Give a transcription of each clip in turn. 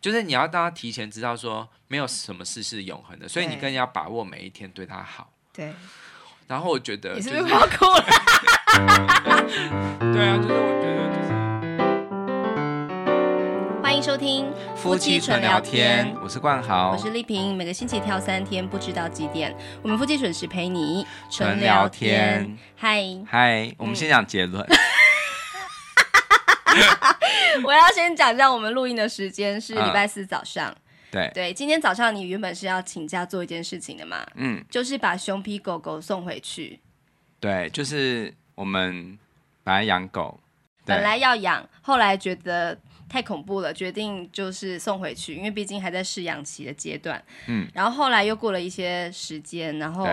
就是你要让他提前知道说，没有什么事是永恒的，所以你更要把握每一天对他好。对。然后我觉得，就是，你是不是哭了？对啊，就是我觉得就是。欢迎收听夫妻纯聊天，我是冠豪，我是丽萍，每个星期跳三天，不知道几点，我们夫妻准时陪你纯聊天。嗨嗨，我们先讲结论。我要先讲一下，我们录音的时间是礼拜四早上。嗯、对对，今天早上你原本是要请假做一件事情的嘛？嗯，就是把熊皮狗狗送回去。对，就是我们本来养狗，本来要养，后来觉得太恐怖了，决定就是送回去，因为毕竟还在试养期的阶段。嗯，然后后来又过了一些时间，然后。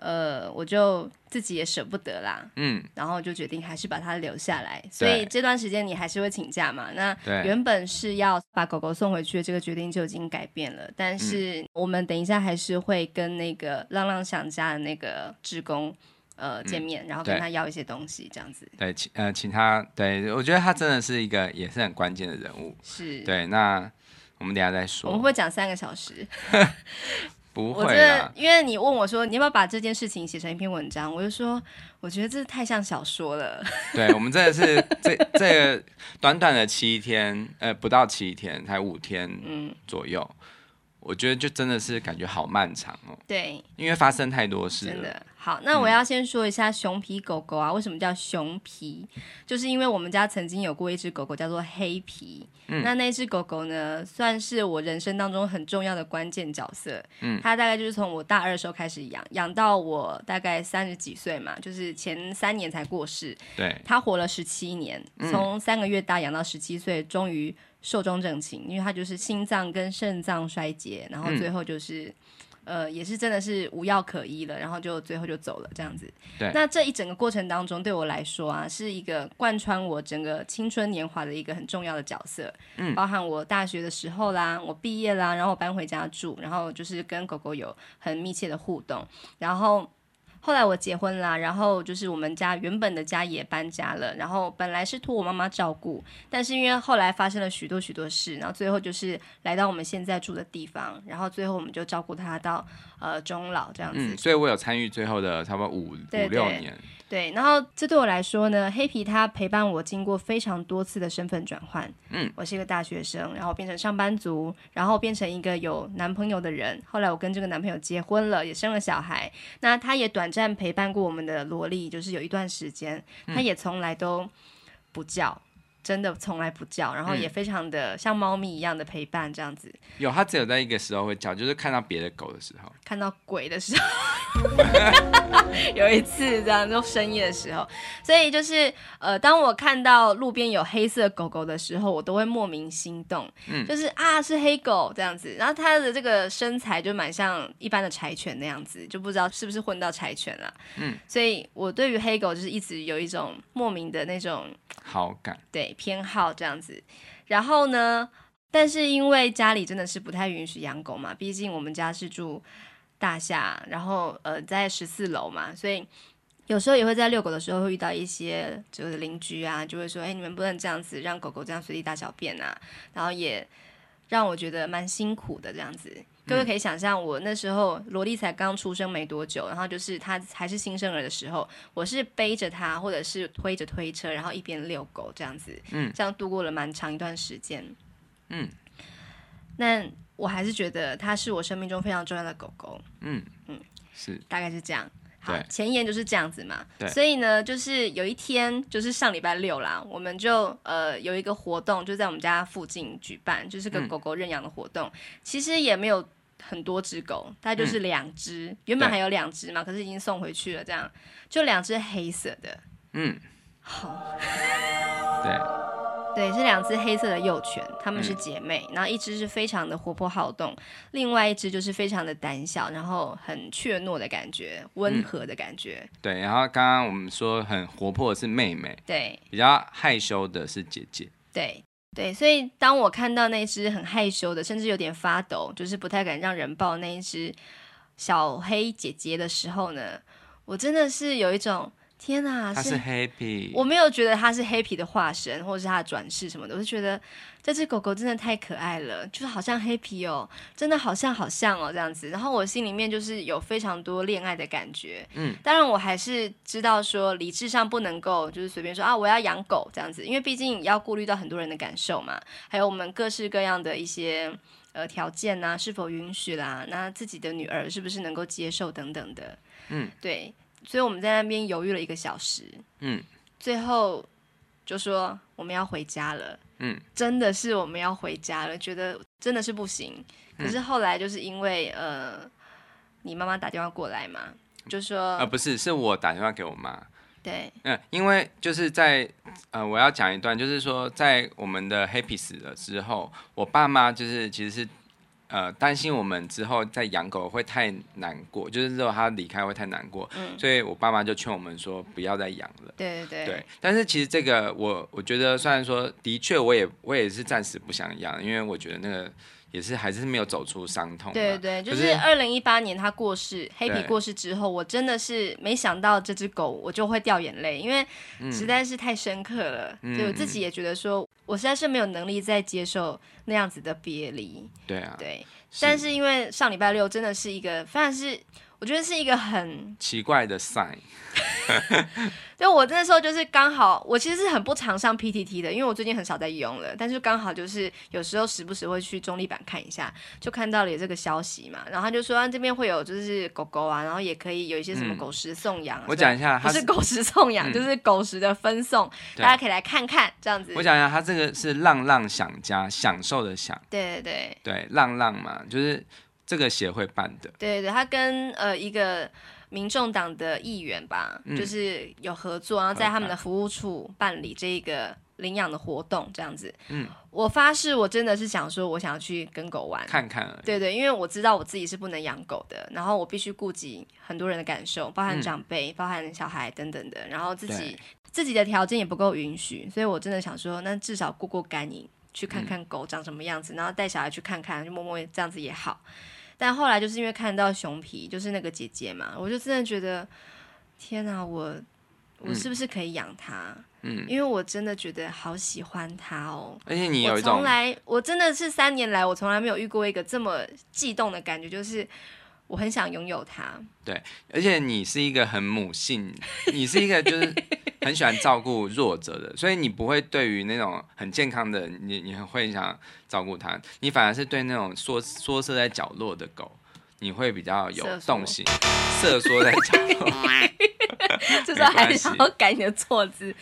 呃，我就自己也舍不得啦，嗯，然后就决定还是把它留下来。所以这段时间你还是会请假嘛？那原本是要把狗狗送回去的这个决定就已经改变了。但是我们等一下还是会跟那个浪浪想家的那个职工呃见面，然后跟他要一些东西，这样子。对，请呃请他，对我觉得他真的是一个也是很关键的人物。是对，那我们等下再说。我们会讲三个小时。不会，我觉得，因为你问我说你要不要把这件事情写成一篇文章，我就说我觉得这太像小说了。对，我们真的是这这个短短的七天，呃，不到七天，才五天左右，嗯，我觉得就真的是感觉好漫长哦。对，因为发生太多事了。真的。好，那我要先说一下熊皮狗狗啊，为什么叫熊皮？就是因为我们家曾经有过一只狗狗叫做黑皮，嗯，那那只狗狗呢，算是我人生当中很重要的关键角色。嗯，它大概就是从我大二的时候开始养，养到我大概三十几岁嘛，就是前三年才过世。对，它活了十七年，从三个月大养到十七岁，终于寿终正寝，因为它就是心脏跟肾脏衰竭，然后最后就是。嗯呃，也是真的是无药可医了，然后就最后就走了这样子。对，那这一整个过程当中，对我来说啊，是一个贯穿我整个青春年华的一个很重要的角色。嗯，包含我大学的时候啦，我毕业啦，然后我搬回家住，然后就是跟狗狗有很密切的互动，然后。后来我结婚啦，然后就是我们家原本的家也搬家了，然后本来是托我妈妈照顾，但是因为后来发生了许多许多事，然后最后就是来到我们现在住的地方，然后最后我们就照顾她到呃终老这样子。嗯，所以我有参与最后的差不多五五六年。对，然后这对我来说呢，黑皮他陪伴我经过非常多次的身份转换。嗯，我是一个大学生，然后变成上班族，然后变成一个有男朋友的人。后来我跟这个男朋友结婚了，也生了小孩。那他也短暂陪伴过我们的萝莉，就是有一段时间，他也从来都不叫。嗯真的从来不叫，然后也非常的像猫咪一样的陪伴这样子。嗯、有，它只有在一个时候会叫，就是看到别的狗的时候，看到鬼的时候。有一次这样，就深夜的时候，所以就是呃，当我看到路边有黑色狗狗的时候，我都会莫名心动。嗯，就是啊，是黑狗这样子，然后它的这个身材就蛮像一般的柴犬那样子，就不知道是不是混到柴犬了。嗯，所以我对于黑狗就是一直有一种莫名的那种好感。对。偏好这样子，然后呢，但是因为家里真的是不太允许养狗嘛，毕竟我们家是住大厦，然后呃在十四楼嘛，所以有时候也会在遛狗的时候会遇到一些就是邻居啊，就会说，哎，你们不能这样子让狗狗这样随地大小便啊，然后也让我觉得蛮辛苦的这样子。各位可以想象，我那时候萝莉才刚出生没多久，然后就是她还是新生儿的时候，我是背着她，或者是推着推车，然后一边遛狗这样子，嗯，这样度过了蛮长一段时间，嗯，那我还是觉得它是我生命中非常重要的狗狗，嗯。嗯，是，大概是这样。好，前言就是这样子嘛，对，所以呢，就是有一天，就是上礼拜六啦，我们就呃有一个活动，就在我们家附近举办，就是个狗狗认养的活动，嗯，其实也没有。很多只狗，大概就是两只，嗯，原本还有两只嘛，可是已经送回去了。这样，就两只黑色的，嗯，好，对，对，是两只黑色的幼犬，它们是姐妹，嗯，然后一只是非常的活泼好动，另外一只就是非常的胆小，然后很怯懦的感觉，温和的感觉。嗯，对，然后刚刚我们说很活泼的是妹妹，对，比较害羞的是姐姐，对。对，所以当我看到那只很害羞的，甚至有点发抖，就是不太敢让人抱那一只小黑姐姐的时候呢，我真的是有一种天哪，他是 Happy，我没有觉得他是 Happy 的化身，或者是他的转世什么的，我就觉得这只狗狗真的太可爱了，就是好像 Happy 哦，真的好像好像哦这样子。然后我心里面就是有非常多恋爱的感觉，嗯，当然我还是知道说理智上不能够就是随便说啊我要养狗这样子，因为毕竟要顾虑到很多人的感受嘛，还有我们各式各样的一些呃条件呐、啊，是否允许啦，那自己的女儿是不是能够接受等等的，嗯，对。所以我们在那边犹豫了一个小时，嗯，最后就说我们要回家了，嗯，真的是我们要回家了，觉得真的是不行。可是后来就是因为呃，你妈妈打电话过来嘛，就说呃不是，是我打电话给我妈，对，嗯，因为就是在呃我要讲一段，就是说在我们的 Happy 死了之后，我爸妈就是其实是。呃，担心我们之后再养狗会太难过，就是如果他离开会太难过，嗯，所以我爸妈就劝我们说不要再养了。对对对。对，但是其实这个我我觉得，虽然说的确我也我也是暂时不想养，因为我觉得那个。也是还是没有走出伤痛。对对，就是二零一八年他过世，黑皮过世之后，我真的是没想到这只狗我就会掉眼泪，因为实在是太深刻了。嗯、对我自己也觉得说，我实在是没有能力再接受那样子的别离。对啊，对。是但是因为上礼拜六真的是一个，反正是。我觉得是一个很奇怪的 sign。对，我那时候就是刚好，我其实是很不常上 PTT 的，因为我最近很少在用了。但是刚好就是有时候时不时会去中立版看一下，就看到了有这个消息嘛。然后他就说，啊、这边会有就是狗狗啊，然后也可以有一些什么狗食送养。嗯、我讲一下，不是狗食送养，嗯、就是狗食的分送，大家可以来看看这样子。我讲一下，他这个是浪浪想家，享受的享。对对对，对浪浪嘛，就是。这个协会办的，对对，他跟呃一个民众党的议员吧，嗯、就是有合作，然后在他们的服务处办理这个领养的活动，这样子。嗯，我发誓，我真的是想说，我想要去跟狗玩。看看。对对，因为我知道我自己是不能养狗的，然后我必须顾及很多人的感受，包含长辈、嗯、包含小孩等等的，然后自己自己的条件也不够允许，所以我真的想说，那至少过过干瘾，去看看狗长什么样子，嗯、然后带小孩去看看，就摸摸这样子也好。但后来就是因为看到熊皮，就是那个姐姐嘛，我就真的觉得，天哪，我我是不是可以养它？嗯，因为我真的觉得好喜欢它哦。而且你有一种，从来我真的是三年来，我从来没有遇过一个这么悸动的感觉，就是我很想拥有它。对，而且你是一个很母性，你是一个就是。很喜欢照顾弱者的，所以你不会对于那种很健康的你，你很会想照顾它，你反而是对那种缩缩缩在角落的狗，你会比较有动心，瑟缩在角落。就是还是要改你的错字。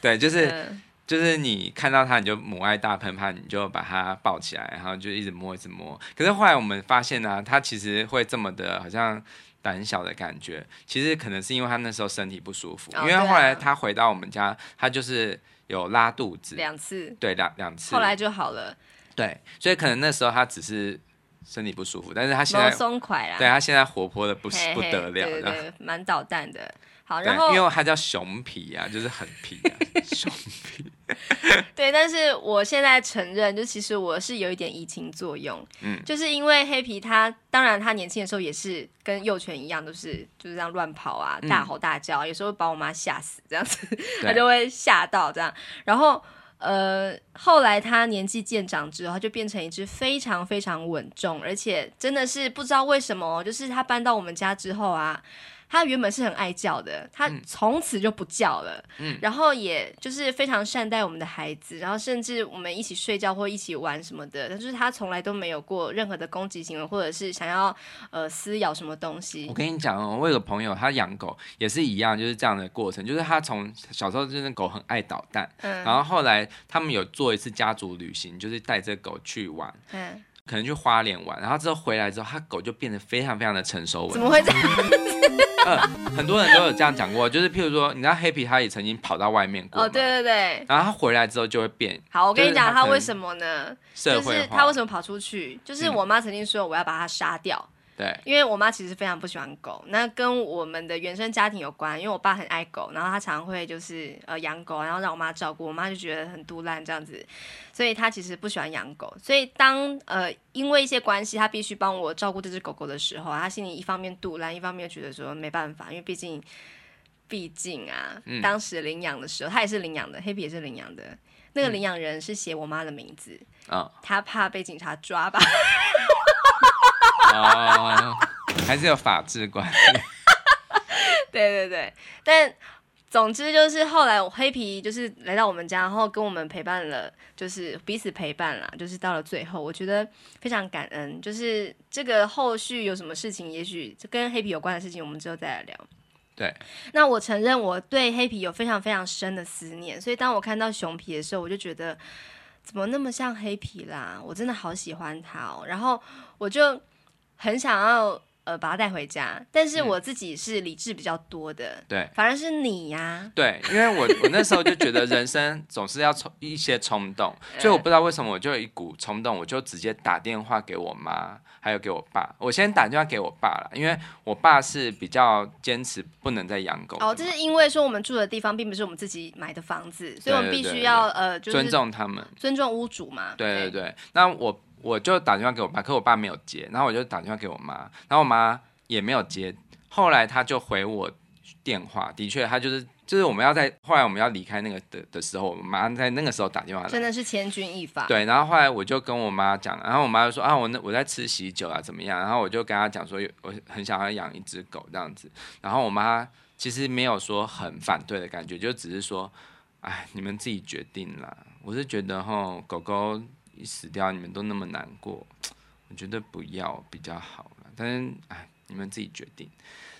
对，就是、嗯、就是你看到它，你就母爱大喷发，你就把它抱起来，然后就一直摸，一直摸。可是后来我们发现呢、啊，它其实会这么的，好像。胆小的感觉，其实可能是因为他那时候身体不舒服，哦、因为后来他回到我们家，他就是有拉肚子两次，对，两两次，后来就好了。对，所以可能那时候他只是身体不舒服，但是他现在松快啦，对他现在活泼的不嘿嘿不得了，对对对，蛮捣蛋的。好，然后因为他叫熊皮啊，就是很皮啊，熊皮。对，但是我现在承认，就其实我是有一点移情作用，嗯，就是因为黑皮他，当然他年轻的时候也是跟幼犬一样，都是就是这样乱跑啊，大吼大叫，嗯、有时候把我妈吓死，这样子，对他就会吓到这样。然后呃，后来他年纪渐长之后，他就变成一只非常非常稳重，而且真的是不知道为什么，就是他搬到我们家之后啊。他原本是很爱叫的，他从此就不叫了。嗯，然后也就是非常善待我们的孩子，然后甚至我们一起睡觉或一起玩什么的，但就是他从来都没有过任何的攻击行为，或者是想要呃撕咬什么东西。我跟你讲哦，我有个朋友，他养狗也是一样，就是这样的过程，就是他从小时候就是狗很爱捣蛋，嗯，然后后来他们有做一次家族旅行，就是带着狗去玩，嗯。可能去花莲玩，然后之后回来之后，他狗就变得非常非常的成熟稳。怎么会这样？嗯，很多人都有这样讲过，就是譬如说，你知道黑皮他也曾经跑到外面过。哦，对对对。然后他回来之后就会变。好，我跟你讲，他，为什么呢？社会。就是他为什么跑出去？就是我妈曾经说我要把他杀掉。嗯对，因为我妈其实非常不喜欢狗，那跟我们的原生家庭有关。因为我爸很爱狗，然后他常会就是呃养狗，然后让我妈照顾，我妈就觉得很赌烂这样子，所以她其实不喜欢养狗。所以当呃因为一些关系，他必须帮我照顾这只狗狗的时候，他心里一方面赌烂，一方面觉得说没办法，因为毕竟。毕竟啊，嗯、当时领养的时候，他也是领养的，黑皮也是领养的。那个领养人是写我妈的名字，嗯，他怕被警察抓吧？哦，还是有法治观。对对对，但总之就是后来我黑皮就是来到我们家，然后跟我们陪伴了，就是彼此陪伴啦，就是到了最后，我觉得非常感恩。就是这个后续有什么事情，也许跟黑皮有关的事情，我们之后再来聊。对，那我承认我对黑皮有非常非常深的思念，所以当我看到熊皮的时候，我就觉得怎么那么像黑皮啦，我真的好喜欢他哦，然后我就很想要呃把它带回家，但是我自己是理智比较多的，嗯、对，反而是你呀、啊，对，因为我我那时候就觉得人生总是要冲一些冲动，所以我不知道为什么我就有一股冲动，我就直接打电话给我妈。还有给我爸，我先打电话给我爸了，因为我爸是比较坚持不能再养狗。哦，这是因为说我们住的地方并不是我们自己买的房子，所以我们必须要呃，就是尊重他们，尊重屋主嘛。对对对，那我我就打电话给我爸，可我爸没有接，然后我就打电话给我妈，然后我妈也没有接，后来他就回我电话，的确他就是。就是我们要在后来我们要离开那个的的时候，我妈在那个时候打电话来，真的是千钧一发。对，然后后来我就跟我妈讲，然后我妈就说啊，我那我在吃喜酒啊，怎么样？然后我就跟她讲说，我很想要养一只狗这样子。然后我妈其实没有说很反对的感觉，就只是说，哎，你们自己决定啦。我是觉得吼，狗狗一死掉，你们都那么难过，我觉得不要比较好了。但是哎，你们自己决定。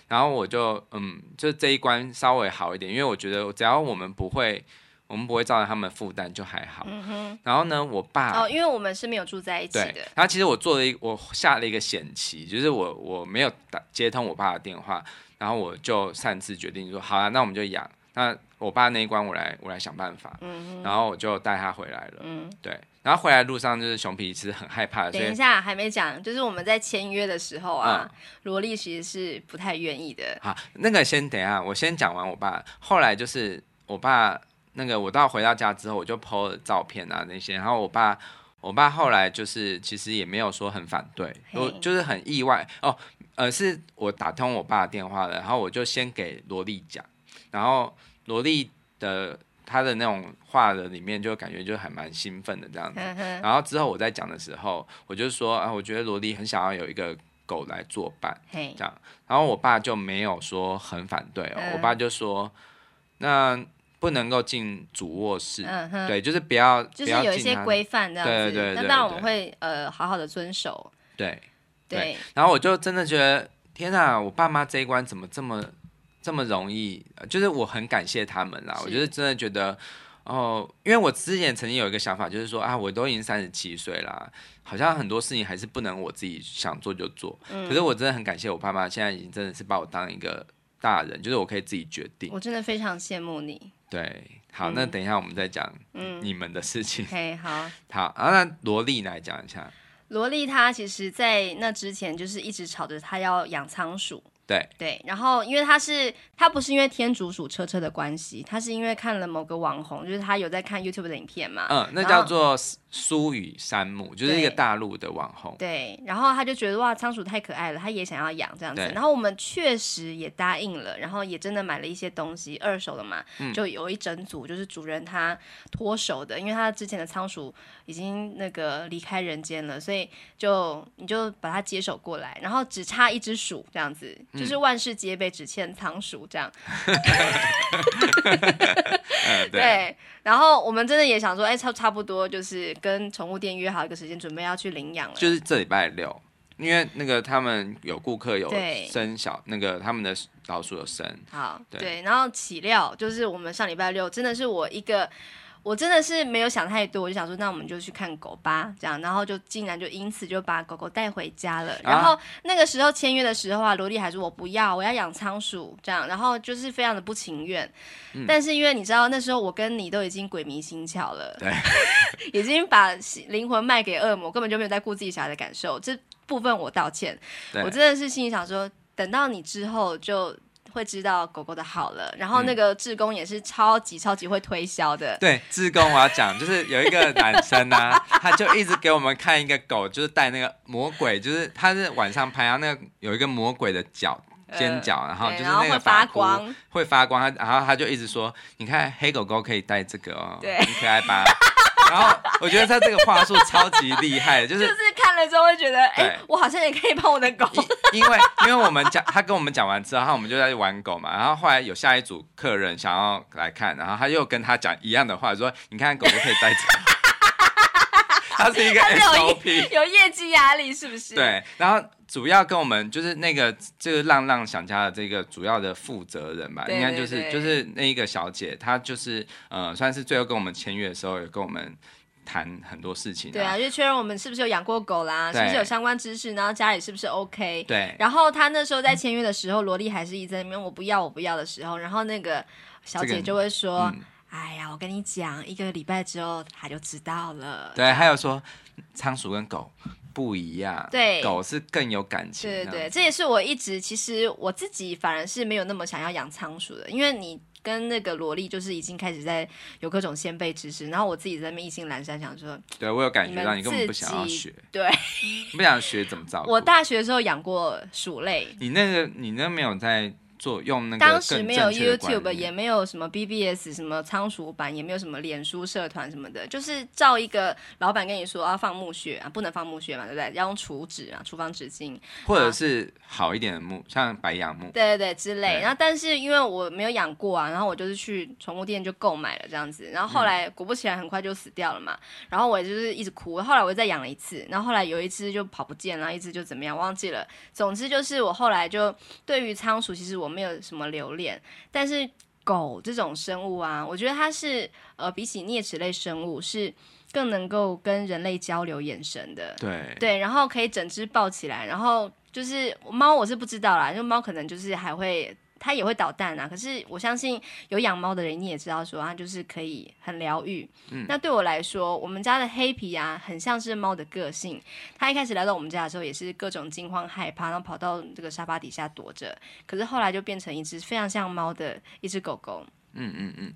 然后我就嗯，就这一关稍微好一点，因为我觉得只要我们不会，我们不会造成他们负担就还好。嗯哼。然后呢，我爸哦，因为我们是没有住在一起的。对。然后其实我做了一，我下了一个险棋，就是我我没有打接通我爸的电话，然后我就擅自决定说，好啊，那我们就养。那我爸那一关我来我来想办法。嗯哼。然后我就带他回来了。嗯。对。然后回来路上就是熊皮其实很害怕。等一下还没讲，就是我们在签约的时候啊，萝莉其实是不太愿意的。好，那个先等一下，我先讲完我爸。后来就是我爸那个，我到回到家之后，我就 po 了照片啊那些。然后我爸，我爸后来就是其实也没有说很反对，我就是很意外哦。呃，是我打通我爸的电话了，然后我就先给萝莉讲，然后萝莉的。他的那种话的里面就感觉就还蛮兴奋的这样子，然后之后我在讲的时候，我就说啊，我觉得萝莉很想要有一个狗来作伴，这样，然后我爸就没有说很反对哦，我爸就说那不能够进主卧室，对，就是不要，就是有一些规范这样子，对对对，那当然我们会呃好好的遵守，对对，然后我就真的觉得天哪，我爸妈这一关怎么这么。这么容易，就是我很感谢他们啦。我就是真的觉得，哦，因为我之前曾经有一个想法，就是说啊，我都已经三十七岁啦，好像很多事情还是不能我自己想做就做。嗯。可是我真的很感谢我爸妈，现在已经真的是把我当一个大人，就是我可以自己决定。我真的非常羡慕你。对，好，那等一下我们再讲你们的事情。嘿、嗯，好，好，啊那萝莉来讲一下。萝莉她其实，在那之前就是一直吵着她要养仓鼠。对。对，然后因为他是他不是因为天竺鼠车车的关系，他是因为看了某个网红，就是他有在看 YouTube 的影片嘛，嗯，那叫做苏雨山姆，就是一个大陆的网红。对，然后他就觉得哇，仓鼠太可爱了，他也想要养这样子。然后我们确实也答应了，然后也真的买了一些东西，二手的嘛，就有一整组就是主人他脱手的，因为他之前的仓鼠已经那个离开人间了，所以就你就把它接手过来，然后只差一只鼠这样子。就是万事皆备，只欠仓鼠这样。对，然后我们真的也想说，哎，差差不多就是跟宠物店约好一个时间，准备要去领养了。就是这礼拜六，因为那个他们有顾客有生小，那个他们的老鼠有生。好，对，然后岂料就是我们上礼拜六真的是我一个。我真的是没有想太多，我就想说，那我们就去看狗吧，这样，然后就竟然就因此就把狗狗带回家了。然后那个时候签约的时候啊，萝莉还说我不要，我要养仓鼠，这样，然后就是非常的不情愿。嗯、但是因为你知道那时候我跟你都已经鬼迷心窍了，对，已经把灵魂卖给恶魔，根本就没有在顾自己小孩的感受，这部分我道歉。我真的是心里想说，等到你之后就。会知道狗狗的好了，然后那个志工也是超级超级会推销的。嗯、对，志工我要讲，就是有一个男生啊，他就一直给我们看一个狗，就是带那个魔鬼，就是他是晚上拍啊，那个有一个魔鬼的脚尖角，然后就是那个发光，会发光。他然后他就一直说：“你看黑狗狗可以戴这个哦，对，很可爱吧？” 然后我觉得他这个话术超级厉害，就是就是看了之后会觉得，哎，我好像也可以帮我的狗。因为因为我们讲，他跟我们讲完之后，然后我们就在玩狗嘛。然后后来有下一组客人想要来看，然后他又跟他讲一样的话，说：“你看狗就可以戴这个。”他是一个 SOP，有业绩压力是不是？对，然后主要跟我们就是那个这个浪浪想家的这个主要的负责人吧，应该就是就是那一个小姐，她就是呃，算是最后跟我们签约的时候，有跟我们谈很多事情。对啊，就确认我们是不是有养过狗啦，是不是有相关知识，然后家里是不是 OK。对。然后他那时候在签约的时候，萝莉还是一直在那边我不要我不要的时候，然后那个小姐就会说。哎呀，我跟你讲，一个礼拜之后他就知道了。对，还有说仓鼠跟狗不一样，对，狗是更有感情。对对对，这也是我一直其实我自己反而是没有那么想要养仓鼠的，因为你跟那个萝莉就是已经开始在有各种先辈知识，然后我自己在那边意兴阑珊，想说，对我有感觉到你根本不想要学，对，不想学怎么照顾。我大学的时候养过鼠类，你那个你那没有在。做用那个当时没有 YouTube，也没有什么 BBS，什么仓鼠版，也没有什么脸书社团什么的，就是照一个老板跟你说要放木屑啊，不能放木屑嘛，对不对？要用厨纸啊，厨房纸巾，或者是好一点的木，啊、像白杨木，对对对之类。然后但是因为我没有养过啊，然后我就是去宠物店就购买了这样子，然后后来果不其然很快就死掉了嘛。然后我就是一直哭，后来我又再养了一次，然后后来有一只就跑不见了，然后一只就怎么样忘记了。总之就是我后来就对于仓鼠，其实我没有什么留恋，但是狗这种生物啊，我觉得它是呃，比起啮齿类生物是更能够跟人类交流眼神的。对对，然后可以整只抱起来，然后就是猫，我是不知道啦，因为猫可能就是还会。它也会捣蛋啊，可是我相信有养猫的人，你也知道说它就是可以很疗愈。嗯，那对我来说，我们家的黑皮啊，很像是猫的个性。它一开始来到我们家的时候，也是各种惊慌害怕，然后跑到这个沙发底下躲着。可是后来就变成一只非常像猫的一只狗狗。嗯嗯嗯。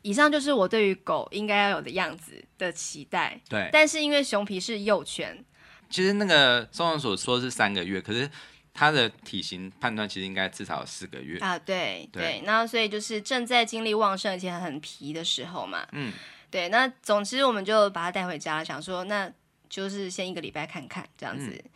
以上就是我对于狗应该要有的样子的期待。对。但是因为熊皮是幼犬，其实那个收容所说是三个月，可是。它的体型判断其实应该至少有四个月。啊，对对，那所以就是正在精力旺盛而且很皮的时候嘛，嗯，对，那总之我们就把它带回家，想说那就是先一个礼拜看看这样子，嗯、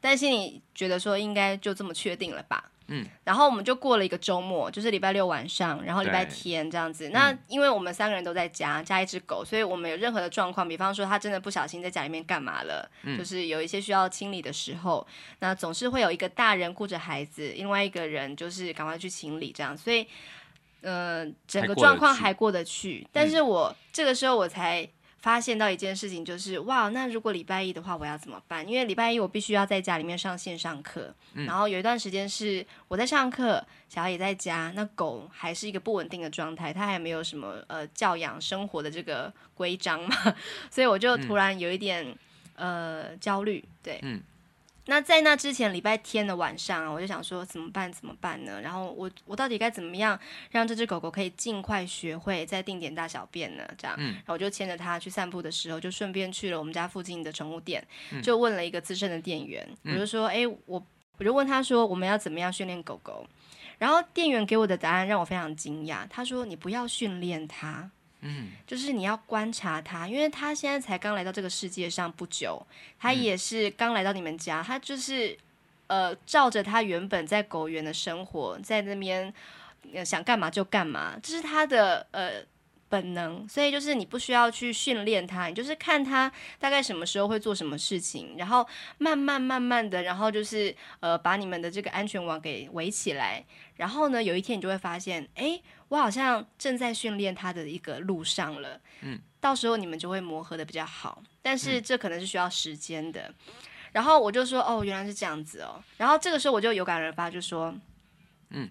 但心里觉得说应该就这么确定了吧。嗯，然后我们就过了一个周末，就是礼拜六晚上，然后礼拜天这样子。那因为我们三个人都在家，加一只狗，所以我们有任何的状况，比方说他真的不小心在家里面干嘛了，嗯，就是有一些需要清理的时候，那总是会有一个大人顾着孩子，另外一个人就是赶快去清理这样。所以，呃，整个状况还过得去。但是我这个时候我才。发现到一件事情，就是哇，那如果礼拜一的话，我要怎么办？因为礼拜一我必须要在家里面上线上课，嗯，然后有一段时间是我在上课，小孩也在家，那狗还是一个不稳定的状态，它还没有什么呃教养生活的这个规章嘛，所以我就突然有一点，嗯，呃焦虑，对，嗯。那在那之前礼拜天的晚上啊，我就想说怎么办？怎么办呢？然后我我到底该怎么样让这只狗狗可以尽快学会在定点大小便呢？这样，嗯，然后我就牵着它去散步的时候，就顺便去了我们家附近的宠物店，就问了一个资深的店员，嗯，我就说，哎，我我就问他说，我们要怎么样训练狗狗？然后店员给我的答案让我非常惊讶，他说，你不要训练它。嗯，就是你要观察他，因为他现在才刚来到这个世界上不久，他也是刚来到你们家，他就是呃照着他原本在狗园的生活，在那边想干嘛就干嘛，这是他的呃本能，所以就是你不需要去训练它，你就是看它大概什么时候会做什么事情，然后慢慢慢慢的，然后就是呃把你们的这个安全网给围起来，然后呢有一天你就会发现，哎。我好像正在训练它的一个路上了，嗯，到时候你们就会磨合的比较好，但是这可能是需要时间的。嗯。然后我就说，哦，原来是这样子哦。然后这个时候我就有感而发，就说，嗯，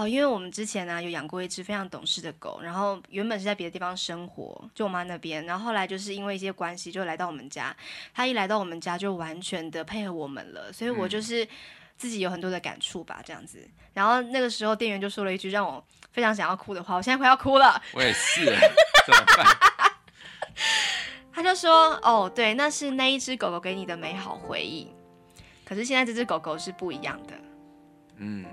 哦，因为我们之前呢有养过一只非常懂事的狗，然后原本是在别的地方生活，就我妈那边，然后后来就是因为一些关系就来到我们家。它一来到我们家就完全的配合我们了，所以我就是自己有很多的感触吧，这样子。然后那个时候店员就说了一句让我。非常想要哭的话，我现在快要哭了。我也是，怎么办？他就说：“哦，对，那是那一只狗狗给你的美好回忆。可是现在这只狗狗是不一样的。”嗯，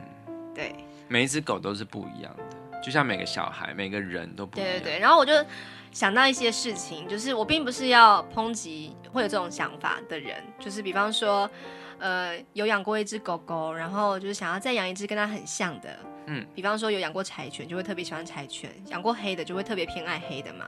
对，每一只狗都是不一样的，就像每个小孩、每个人都不一样。对对对，然后我就想到一些事情，就是我并不是要抨击会有这种想法的人，就是比方说，呃，有养过一只狗狗，然后就是想要再养一只跟它很像的，嗯，比方说有养过柴犬，就会特别喜欢柴犬；养过黑的，就会特别偏爱黑的嘛，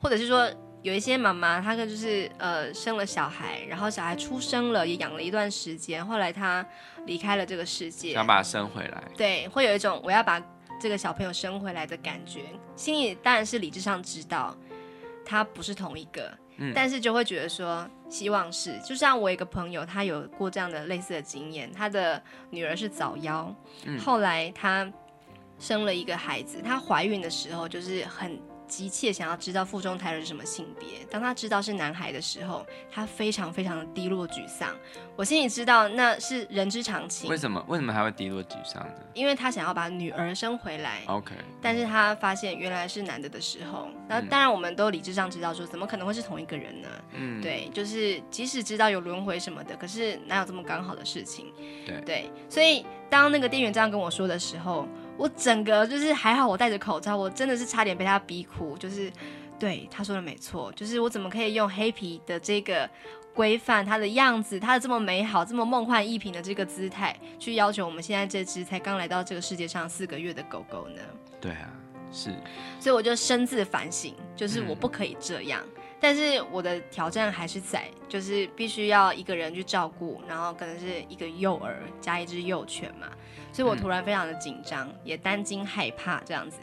或者是说。有一些妈妈，她就是呃生了小孩，然后小孩出生了，也养了一段时间，后来她离开了这个世界，想把他生回来。对，会有一种我要把这个小朋友生回来的感觉，心里当然是理智上知道他不是同一个，嗯，但是就会觉得说希望是。就像我一个朋友，他有过这样的类似的经验，他的女儿是早夭，嗯，后来他生了一个孩子，她怀孕的时候就是很。急切想要知道腹中胎儿是什么性别。当他知道是男孩的时候，他非常非常的低落沮丧。我心里知道那是人之常情。为什么？为什么他会低落沮丧呢？因为他想要把女儿生回来。OK。但是他发现原来是男的的时候，那当然我们都理智上知道说，怎么可能会是同一个人呢？嗯，对，就是即使知道有轮回什么的，可是哪有这么刚好的事情？对对，所以当那个店员这样跟我说的时候。我整个就是还好，我戴着口罩，我真的是差点被他逼哭。就是，对他说的没错，就是我怎么可以用黑皮的这个规范，它的样子，它的这么美好、这么梦幻一品的这个姿态，去要求我们现在这只才刚来到这个世界上四个月的狗狗呢？对啊，是。所以我就深自反省，就是我不可以这样。嗯、但是我的挑战还是在，就是必须要一个人去照顾，然后可能是一个幼儿加一只幼犬嘛。所以我突然非常的紧张，嗯、也担惊害怕，这样子，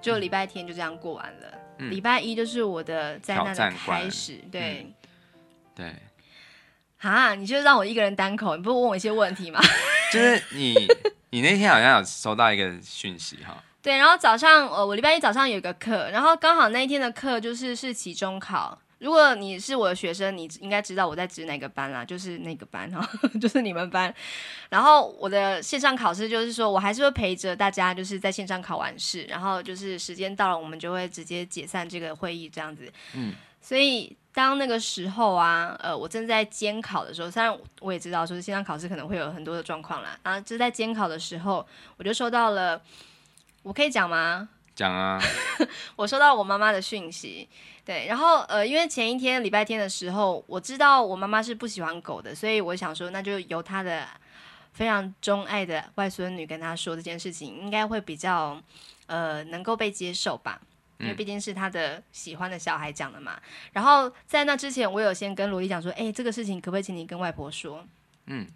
就礼拜天就这样过完了。嗯、礼拜一就是我的灾难的开始，对，嗯、对。啊，你就让我一个人单口，你不问我一些问题吗？就是你，你那天好像有收到一个讯息哈。对，然后早上，呃，我礼拜一早上有个课，然后刚好那一天的课就是是期中考。如果你是我的学生，你应该知道我在指哪个班啦，就是那个班哈，就是你们班。然后我的线上考试就是说我还是会陪着大家，就是在线上考完试，然后就是时间到了，我们就会直接解散这个会议这样子。嗯，所以当那个时候啊，呃，我正在监考的时候，虽然我也知道说线上考试可能会有很多的状况啦，啊，就在监考的时候，我就收到了，我可以讲吗？讲啊，我收到我妈妈的讯息。对，然后呃，因为前一天礼拜天的时候，我知道我妈妈是不喜欢狗的，所以我想说，那就由她的非常钟爱的外孙女跟她说这件事情，应该会比较呃能够被接受吧，因为毕竟是她的喜欢的小孩讲的嘛。嗯、然后在那之前，我有先跟萝莉讲说，哎，这个事情可不可以请你跟外婆说？嗯，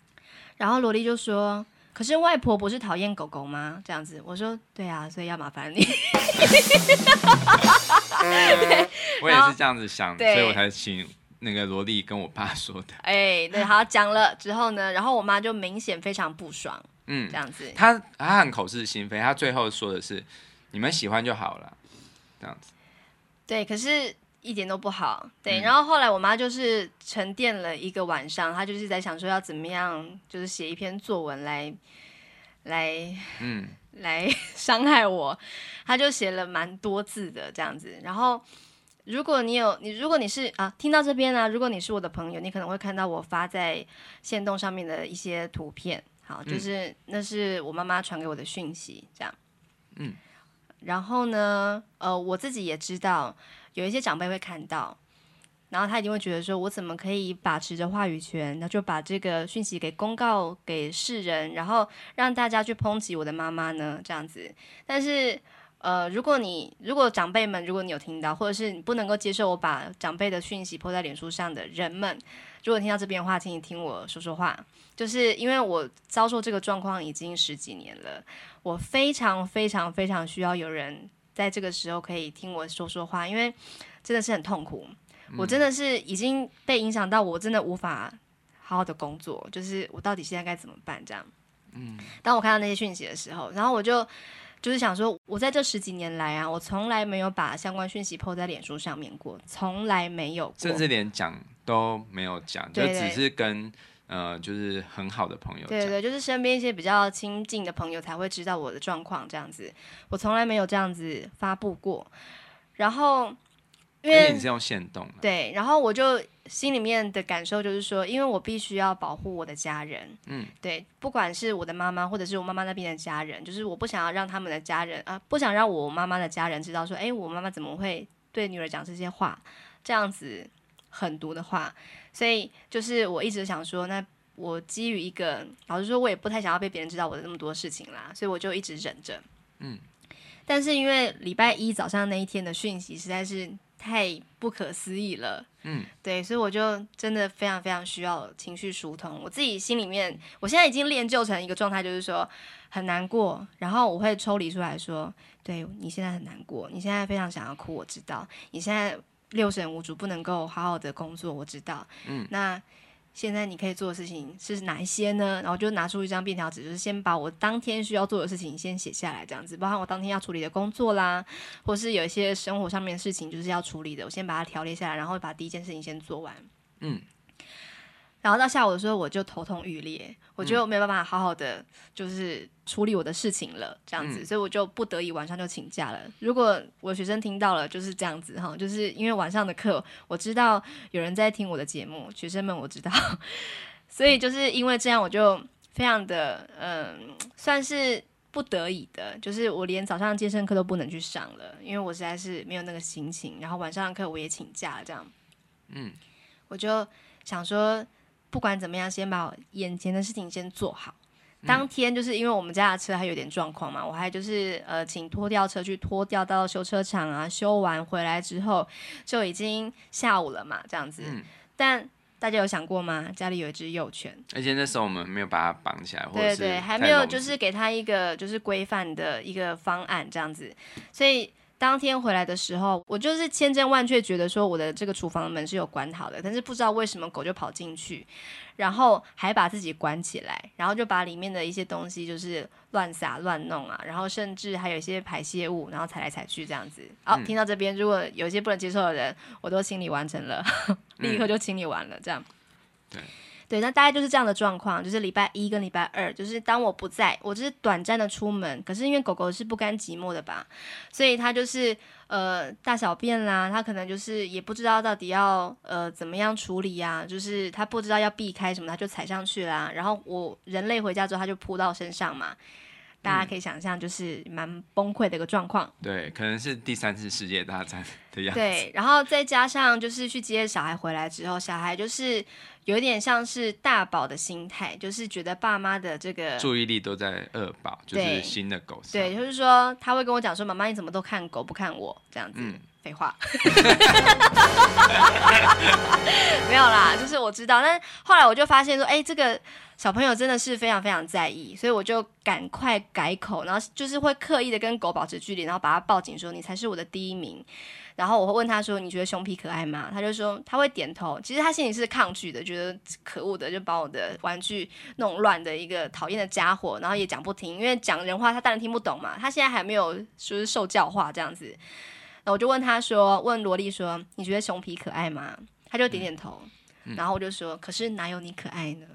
然后萝莉就说。可是外婆不是讨厌狗狗吗？这样子，我说对啊，所以要麻烦你。我也是这样子想，所以我才请那个萝莉跟我爸说的。哎，对，好，讲了之后呢，然后我妈就明显非常不爽，嗯，这样子。她她很口是心非，她最后说的是你们喜欢就好了，这样子。对，可是。一点都不好，对。然后后来我妈就是沉淀了一个晚上，她就是在想说要怎么样，就是写一篇作文来，来，嗯，来伤害我。她就写了蛮多字的这样子。然后如果你有你，如果你是啊，听到这边呢、啊，如果你是我的朋友，你可能会看到我发在线动上面的一些图片。好，就是、嗯、那是我妈妈传给我的讯息，这样。嗯。然后呢，呃，我自己也知道。有一些长辈会看到，然后他一定会觉得说：“我怎么可以把持着话语权，那就把这个讯息给公告给世人，然后让大家去抨击我的妈妈呢？”这样子。但是，呃，如果你如果长辈们，如果你有听到，或者是你不能够接受我把长辈的讯息泼在脸书上的人们，如果听到这边的话，请你听我说说话。就是因为我遭受这个状况已经十几年了，我非常非常非常需要有人。在这个时候可以听我说说话，因为真的是很痛苦，我真的是已经被影响到，我真的无法好好的工作，就是我到底现在该怎么办？这样，嗯，当我看到那些讯息的时候，然后我就就是想说，我在这十几年来啊，我从来没有把相关讯息 po 在脸书上面过，从来没有过，甚至连讲都没有讲，就只是跟。呃，就是很好的朋友，对对，就是身边一些比较亲近的朋友才会知道我的状况这样子，我从来没有这样子发布过。然后，因为，你是用限动，对，然后我就心里面的感受就是说，因为我必须要保护我的家人，嗯，对，不管是我的妈妈或者是我妈妈那边的家人，就是我不想要让他们的家人啊，不想让我妈妈的家人知道说，哎，我妈妈怎么会对女儿讲这些话，这样子狠毒的话，所以就是我一直想说，那我基于一个，老实说，我也不太想要被别人知道我的那么多事情啦，所以我就一直忍着，嗯，但是因为礼拜一早上那一天的讯息实在是。太不可思议了，嗯，对，所以我就真的非常非常需要情绪疏通。我自己心里面，我现在已经练就成一个状态，就是说很难过，然后我会抽离出来说，对，你现在很难过，你现在非常想要哭，我知道，你现在六神无主，不能够好好的工作，我知道，嗯，那。现在你可以做的事情是哪一些呢？然后就拿出一张便条纸，就是先把我当天需要做的事情先写下来，这样子，包含我当天要处理的工作啦，或是有一些生活上面的事情就是要处理的，我先把它条列下来，然后把第一件事情先做完。嗯。然后到下午的时候，我就头痛欲裂，我就没有办法好好的就是处理我的事情了，这样子，嗯、所以我就不得已晚上就请假了。如果我学生听到了，就是这样子哈，就是因为晚上的课，我知道有人在听我的节目，学生们我知道，所以就是因为这样，我就非常的嗯，算是不得已的，就是我连早上健身课都不能去上了，因为我实在是没有那个心情。然后晚上的课我也请假，这样，嗯，我就想说。不管怎么样，先把我眼前的事情先做好。当天就是因为我们家的车还有点状况嘛，我还就是呃请拖吊车去拖吊到修车厂啊，修完回来之后就已经下午了嘛，这样子。嗯、但大家有想过吗？家里有一只幼犬，而且那时候我们没有把它绑起来或，对对，还没有就是给它一个就是规范的一个方案这样子，所以。当天回来的时候，我就是千真万确觉得说我的这个厨房门是有关好的，但是不知道为什么狗就跑进去，然后还把自己关起来，然后就把里面的一些东西就是乱撒乱弄啊，然后甚至还有一些排泄物，然后踩来踩去这样子。好，嗯，听到这边，如果有一些不能接受的人，我都清理完成了，立刻就清理完了，这样。对。对，那大概就是这样的状况，就是礼拜一跟礼拜二，就是当我不在，我就是短暂的出门，可是因为狗狗是不甘寂寞的吧，所以它就是呃大小便啦，它可能就是也不知道到底要呃怎么样处理呀、啊，就是它不知道要避开什么，它就踩上去啦，然后我人类回家之后，它就扑到身上嘛，大家可以想象，就是蛮崩溃的一个状况。对，可能是第三次世界大战的样子。对，然后再加上就是去接小孩回来之后，小孩就是。有点像是大宝的心态，就是觉得爸妈的这个注意力都在二宝，就是新的狗上。对，就是说他会跟我讲说：“妈妈，你怎么都看狗不看我？”这样子，嗯、废话。没有啦，就是我知道，但后来我就发现说：“哎，这个小朋友真的是非常非常在意。”所以我就赶快改口，然后就是会刻意的跟狗保持距离，然后把它抱紧，说：“你才是我的第一名。”然后我会问他说：“你觉得熊皮可爱吗？”他就说他会点头。其实他心里是抗拒的，觉得可恶的，就把我的玩具弄乱的一个讨厌的家伙。然后也讲不听，因为讲人话他当然听不懂嘛。他现在还没有说是受教化这样子。那我就问他说：“问萝莉说，你觉得熊皮可爱吗？”他就点点头。嗯、然后我就说：“可是哪有你可爱呢？”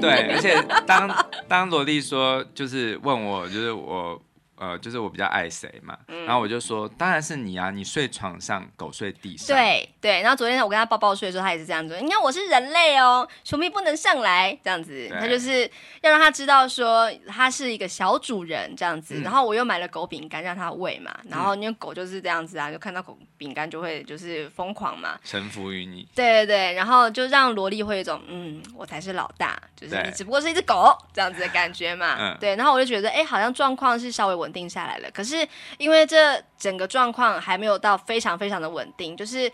对，而且当当萝莉说就是问我，就是我。呃，就是我比较爱谁嘛，嗯、然后我就说，当然是你啊，你睡床上，狗睡地上。对对，然后昨天我跟他抱抱睡的时候，他也是这样子。你看我是人类哦，熊咪不能上来这样子，他就是要让他知道说他是一个小主人这样子。嗯、然后我又买了狗饼干让他喂嘛，然后因为狗就是这样子啊，就看到狗饼干就会就是疯狂嘛，臣服于你。对对对，然后就让萝莉会有一种嗯，我才是老大，就是你只不过是一只狗这样子的感觉嘛。嗯、对，然后我就觉得哎，好像状况是稍微稳。稳定下来了，可是因为这整个状况还没有到非常非常的稳定，就是。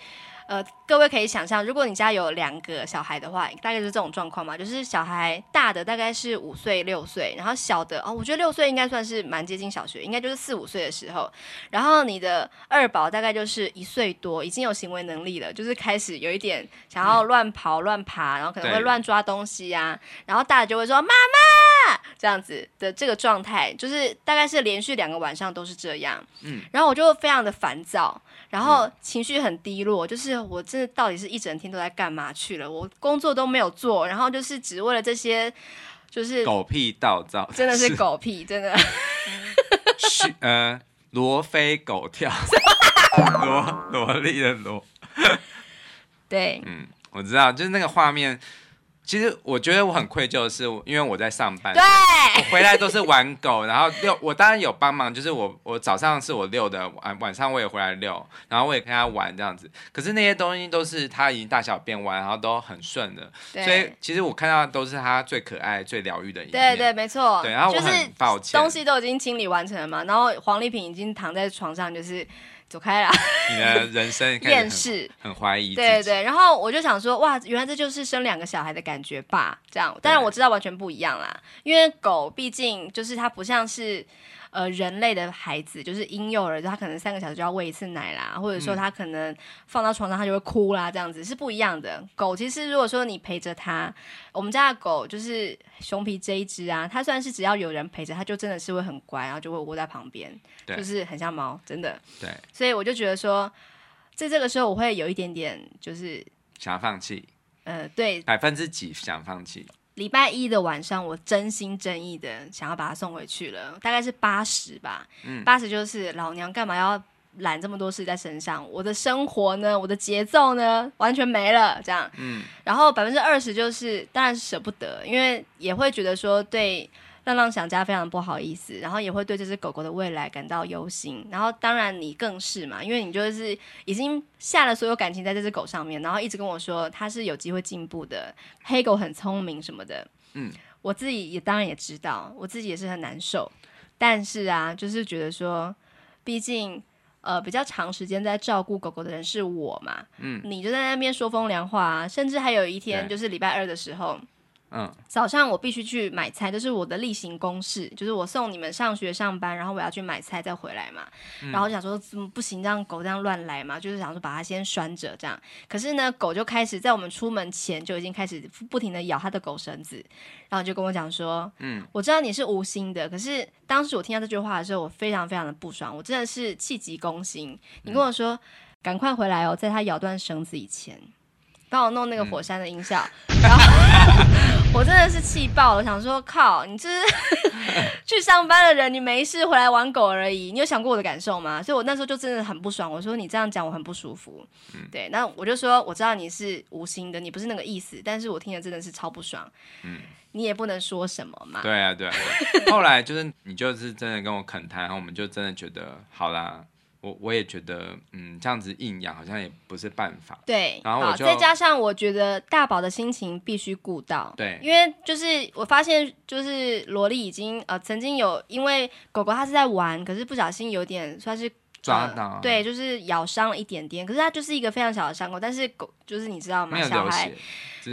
呃，各位可以想象，如果你家有两个小孩的话，大概就是这种状况嘛，就是小孩大的大概是五岁六岁，然后小的哦，我觉得六岁应该算是蛮接近小学，应该就是四五岁的时候，然后你的二宝大概就是一岁多，已经有行为能力了，就是开始有一点想要乱跑乱爬，然后可能会乱抓东西呀、啊，然后大的就会说妈妈这样子的这个状态，就是大概是连续两个晚上都是这样，嗯，然后我就非常的烦躁。然后情绪很低落，就是我真的到底是一整天都在干嘛去了？我工作都没有做，然后就是只为了这些，就是狗屁倒灶，真的是狗屁，真的。是呃，罗飞狗跳，萝萝莉的萝。对，嗯，我知道，就是那个画面。其实我觉得我很愧疚的是，因为我在上班，对，我回来都是玩狗，然后遛。我当然有帮忙，就是我我早上是我遛的，晚晚上我也回来遛，然后我也跟他玩这样子。可是那些东西都是他已经大小便完，然后都很顺的，所以其实我看到的都是他最可爱、最疗愈的一面。对对，没错。对，然后我很抱歉，东西都已经清理完成了嘛，然后黄丽萍已经躺在床上，就是。走开啦！你的人生厌世，很怀疑。对对，然后我就想说，哇，原来这就是生两个小孩的感觉吧？这样，当然我知道完全不一样啦，因为狗毕竟就是它不像是。呃，人类的孩子就是婴幼儿，他可能三个小时就要喂一次奶啦，或者说他可能放到床上他就会哭啦，这样子是不一样的。狗其实如果说你陪着它，我们家的狗就是熊皮这一只啊，它算是只要有人陪着，它就真的是会很乖，然后就会窝在旁边，就是很像猫，真的。对。所以我就觉得说，在这个时候我会有一点点就是想要放弃。呃，对，百分之几想放弃。礼拜一的晚上，我真心真意的想要把它送回去了，大概是八十吧。嗯，八十就是老娘干嘛要揽这么多事在身上？我的生活呢，我的节奏呢，完全没了这样。嗯，然后百分之二十就是，当然是舍不得，因为也会觉得说对。浪浪想家非常不好意思，然后也会对这只狗狗的未来感到忧心，然后当然你更是嘛，因为你就是已经下了所有感情在这只狗上面，然后一直跟我说它是有机会进步的，黑狗很聪明什么的，嗯，我自己也当然也知道，我自己也是很难受，但是啊，就是觉得说，毕竟呃比较长时间在照顾狗狗的人是我嘛，嗯，你就在那边说风凉话啊，甚至还有一天就是礼拜二的时候。嗯，早上我必须去买菜，这、就是我的例行公事，就是我送你们上学上班，然后我要去买菜再回来嘛。嗯、然后我想说，怎么不行，让狗这样乱来嘛，就是想说把它先拴着这样。可是呢，狗就开始在我们出门前就已经开始不停的咬它的狗绳子，然后就跟我讲说，嗯，我知道你是无心的，可是当时我听到这句话的时候，我非常非常的不爽，我真的是气急攻心。你跟我说，赶、嗯、快回来哦，在它咬断绳子以前。帮我弄那个火山的音效，嗯、然后我真的是气爆了，想说靠，你这是 去上班的人，你没事回来玩狗而已，你有想过我的感受吗？所以我那时候就真的很不爽，我说你这样讲我很不舒服，嗯、对，那我就说我知道你是无心的，你不是那个意思，但是我听了真的是超不爽，嗯，你也不能说什么嘛，对啊对啊，后来就是你就是真的跟我恳谈，然后我们就真的觉得好啦。我我也觉得，嗯，这样子硬养好像也不是办法。对，然后我就再加上我觉得大宝的心情必须顾到。对，因为就是我发现，就是萝莉已经呃曾经有因为狗狗它是在玩，可是不小心有点算是抓到，呃，对，就是咬伤了一点点。可是它就是一个非常小的伤口，但是狗就是你知道吗？小孩。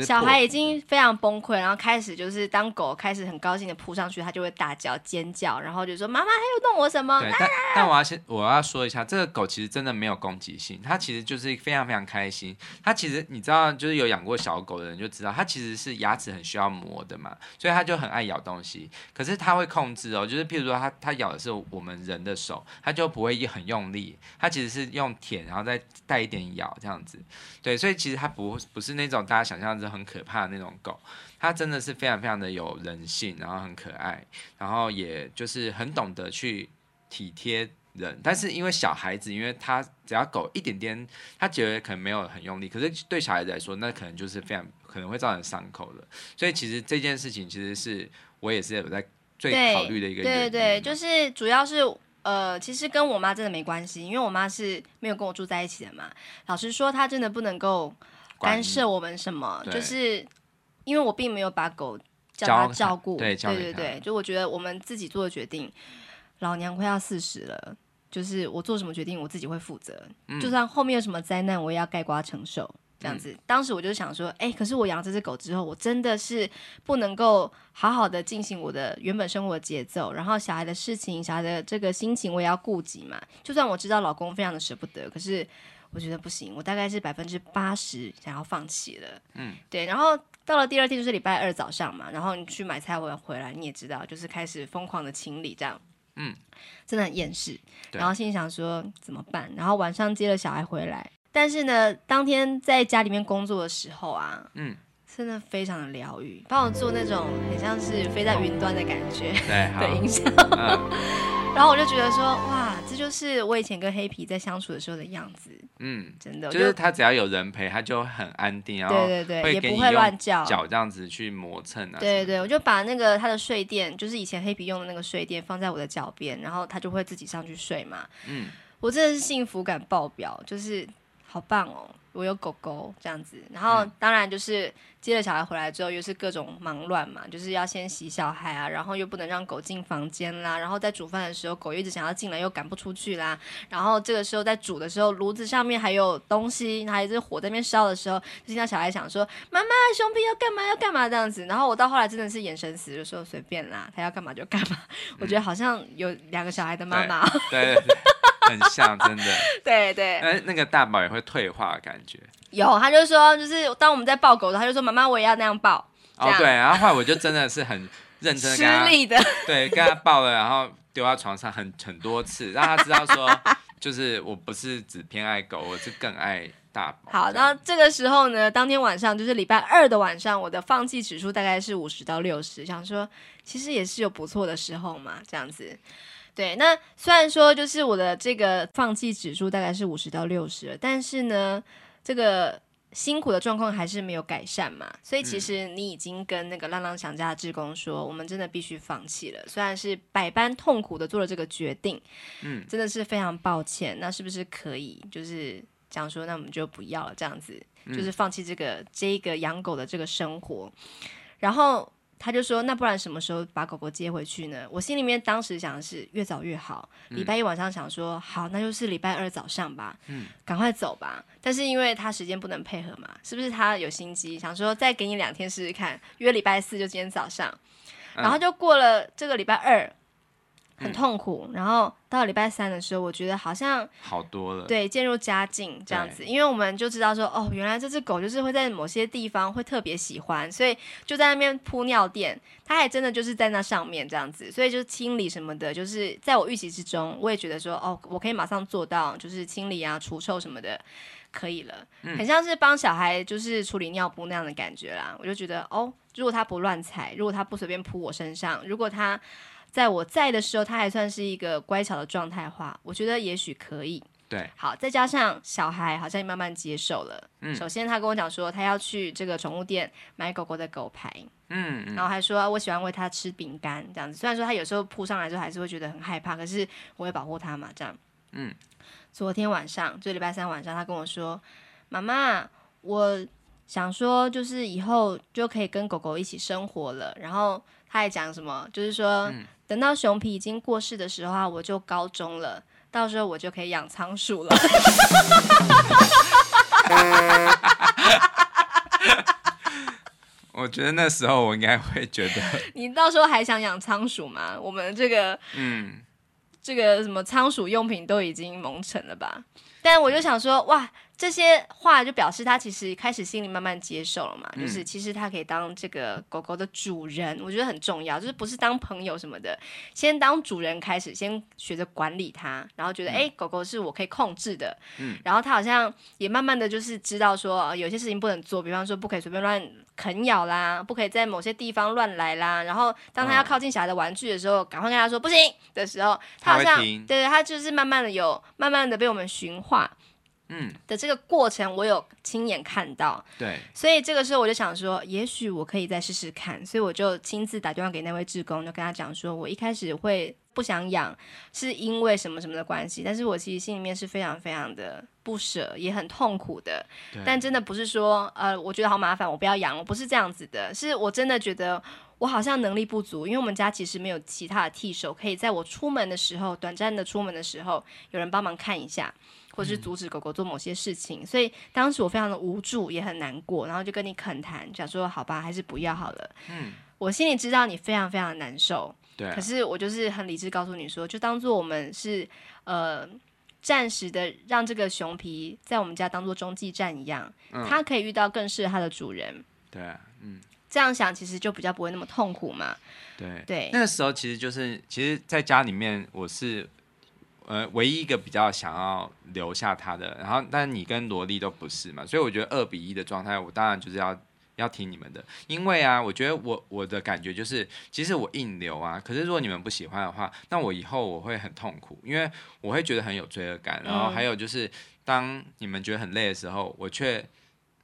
小孩已经非常崩溃，然后开始就是当狗开始很高兴的扑上去，它就会大叫尖叫，然后就说：“妈妈还有弄我什么？”对，但但我要先我要说一下，这个狗其实真的没有攻击性，它其实就是非常非常开心。它其实你知道，就是有养过小狗的人就知道，它其实是牙齿很需要磨的嘛，所以它就很爱咬东西。可是它会控制哦，就是譬如说它它咬的是我们人的手，它就不会很用用力，它其实是用舔，然后再带一点咬这样子。对，所以其实它不不是那种大家想象中很可怕的那种狗，它真的是非常非常的有人性，然后很可爱，然后也就是很懂得去体贴人。但是因为小孩子，因为他只要狗一点点，他觉得可能没有很用力，可是对小孩子来说，那可能就是非常可能会造成伤口的。所以其实这件事情，其实是我也是有在最考虑的一个原因。对对对，就是主要是。呃，其实跟我妈真的没关系，因为我妈是没有跟我住在一起的嘛。老实说，她真的不能够干涉我们什么，就是因为我并没有把狗叫她照顾，对对对对，就我觉得我们自己做的决定，老娘快要四十了，就是我做什么决定，我自己会负责，嗯、就算后面有什么灾难，我也要盖瓜承受。这样子，嗯、当时我就想说，哎、欸，可是我养这只狗之后，我真的是不能够好好的进行我的原本生活的节奏，然后小孩的事情、小孩的这个心情，我也要顾及嘛。就算我知道老公非常的舍不得，可是我觉得不行，我大概是百分之八十想要放弃了。嗯，对。然后到了第二天，就是礼拜二早上嘛，然后你去买菜回回来，你也知道，就是开始疯狂的清理，这样，嗯，真的很厌世。然后心里想说怎么办？然后晚上接了小孩回来。但是呢，当天在家里面工作的时候啊，嗯，真的非常的疗愈，帮我做那种很像是飞在云端的感觉，对，的音效。然后我就觉得说，哇，这就是我以前跟黑皮在相处的时候的样子。嗯，真的，就是他只要有人陪，他就很安定，然后对对对，也不会乱叫，脚这样子去磨蹭啊。对对，我就把那个他的睡垫，就是以前黑皮用的那个睡垫，放在我的脚边，然后他就会自己上去睡嘛。嗯，我真的是幸福感爆表，就是好棒哦。我有狗狗这样子，然后当然就是接了小孩回来之后，又是各种忙乱嘛，就是要先洗小孩啊，然后又不能让狗进房间啦，然后在煮饭的时候，狗一直想要进来，又赶不出去啦，然后这个时候在煮的时候，炉子上面还有东西，还有这火在那边烧的时候，就听到小孩想说：“妈妈，熊皮要干嘛？要干嘛？”这样子，然后我到后来真的是眼神死的时候，随便啦，他要干嘛就干嘛。我觉得好像有两个小孩的妈妈。对。对对对 很像，真的。对 对。哎那个大宝也会退化的感觉。有，他就说，就是当我们在抱狗的时候，他就说：“妈妈，我也要那样抱。”哦，对。然后后来我就真的是很认真的跟他，吃力的。对，跟他抱了，然后丢到床上很很多次，让他知道说，就是我不是只偏爱狗，我是更爱大宝。好，然后这个时候呢，当天晚上就是礼拜二的晚上，我的放弃指数大概是五十到六十，想说其实也是有不错的时候嘛，这样子。对，那虽然说就是我的这个放弃指数大概是五十到六十，但是呢，这个辛苦的状况还是没有改善嘛。所以其实你已经跟那个浪浪想家的志工说，我们真的必须放弃了。虽然是百般痛苦的做了这个决定，嗯，真的是非常抱歉。那是不是可以就是讲说，那我们就不要了，这样子，就是放弃这个这一个养狗的这个生活，然后。他就说：“那不然什么时候把狗狗接回去呢？”我心里面当时想的是越早越好。礼拜一晚上想说：“好，那就是礼拜二早上吧，嗯，赶快走吧。”但是因为他时间不能配合嘛，是不是他有心机，想说再给你两天试试看，约礼拜四就今天早上，然后就过了这个礼拜二。很痛苦，然后到礼拜三的时候，我觉得好像好多了，对，渐入佳境这样子，因为我们就知道说，哦，原来这只狗就是会在某些地方会特别喜欢，所以就在那边铺尿垫，它还真的就是在那上面这样子，所以就是清理什么的，就是在我预期之中，我也觉得说，哦，我可以马上做到，就是清理啊、除臭什么的，可以了，嗯、很像是帮小孩就是处理尿布那样的感觉啦，我就觉得，哦，如果它不乱踩，如果它不随便扑我身上，如果它。在我在的时候，他还算是一个乖巧的状态话，我觉得也许可以。对，好，再加上小孩好像也慢慢接受了。嗯，首先他跟我讲说，他要去这个宠物店买狗狗的狗牌。嗯，然后还说我喜欢喂他吃饼干这样子。虽然说他有时候扑上来之后还是会觉得很害怕，可是我会保护他嘛，这样。嗯，昨天晚上就礼拜三晚上，他跟我说：“妈妈，我想说就是以后就可以跟狗狗一起生活了。”然后他还讲什么，就是说。嗯等到熊皮已经过世的时候啊，我就高中了，到时候我就可以养仓鼠了。我觉得那时候我应该会觉得，你到时候还想养仓鼠吗？我们这个，嗯，这个什么仓鼠用品都已经蒙尘了吧？但我就想说，哇。这些话就表示他其实开始心里慢慢接受了嘛，嗯、就是其实他可以当这个狗狗的主人，我觉得很重要，就是不是当朋友什么的，先当主人开始，先学着管理它，然后觉得哎、嗯，狗狗是我可以控制的，嗯，然后他好像也慢慢的就是知道说有些事情不能做，比方说不可以随便乱啃咬啦，不可以在某些地方乱来啦，然后当他要靠近小孩的玩具的时候，赶、哦、快跟他说不行！的时候，他好像对对，他就是慢慢的有慢慢的被我们驯化。嗯的这个过程，我有亲眼看到。对，所以这个时候我就想说，也许我可以再试试看。所以我就亲自打电话给那位志工，就跟他讲说，我一开始会不想养，是因为什么什么的关系。但是我其实心里面是非常非常的不舍，也很痛苦的。但真的不是说，呃，我觉得好麻烦，我不要养，我不是这样子的。是我真的觉得我好像能力不足，因为我们家其实没有其他的替手，可以在我出门的时候，短暂的出门的时候，有人帮忙看一下。或是阻止狗狗做某些事情，嗯、所以当时我非常的无助，也很难过，然后就跟你恳谈，讲说好吧，还是不要好了。嗯，我心里知道你非常非常难受，对、啊，可是我就是很理智告诉你说，就当做我们是呃暂时的让这个熊皮在我们家当做中继站一样，嗯、它可以遇到更适合它的主人。对啊，嗯，这样想其实就比较不会那么痛苦嘛。对对，那个时候其实就是其实在家里面我是。呃，唯一一个比较想要留下他的，然后，但你跟萝莉都不是嘛，所以我觉得二比一的状态，我当然就是要要听你们的，因为啊，我觉得我我的感觉就是，其实我硬留啊，可是如果你们不喜欢的话，那我以后我会很痛苦，因为我会觉得很有罪恶感，然后还有就是，当你们觉得很累的时候，我却。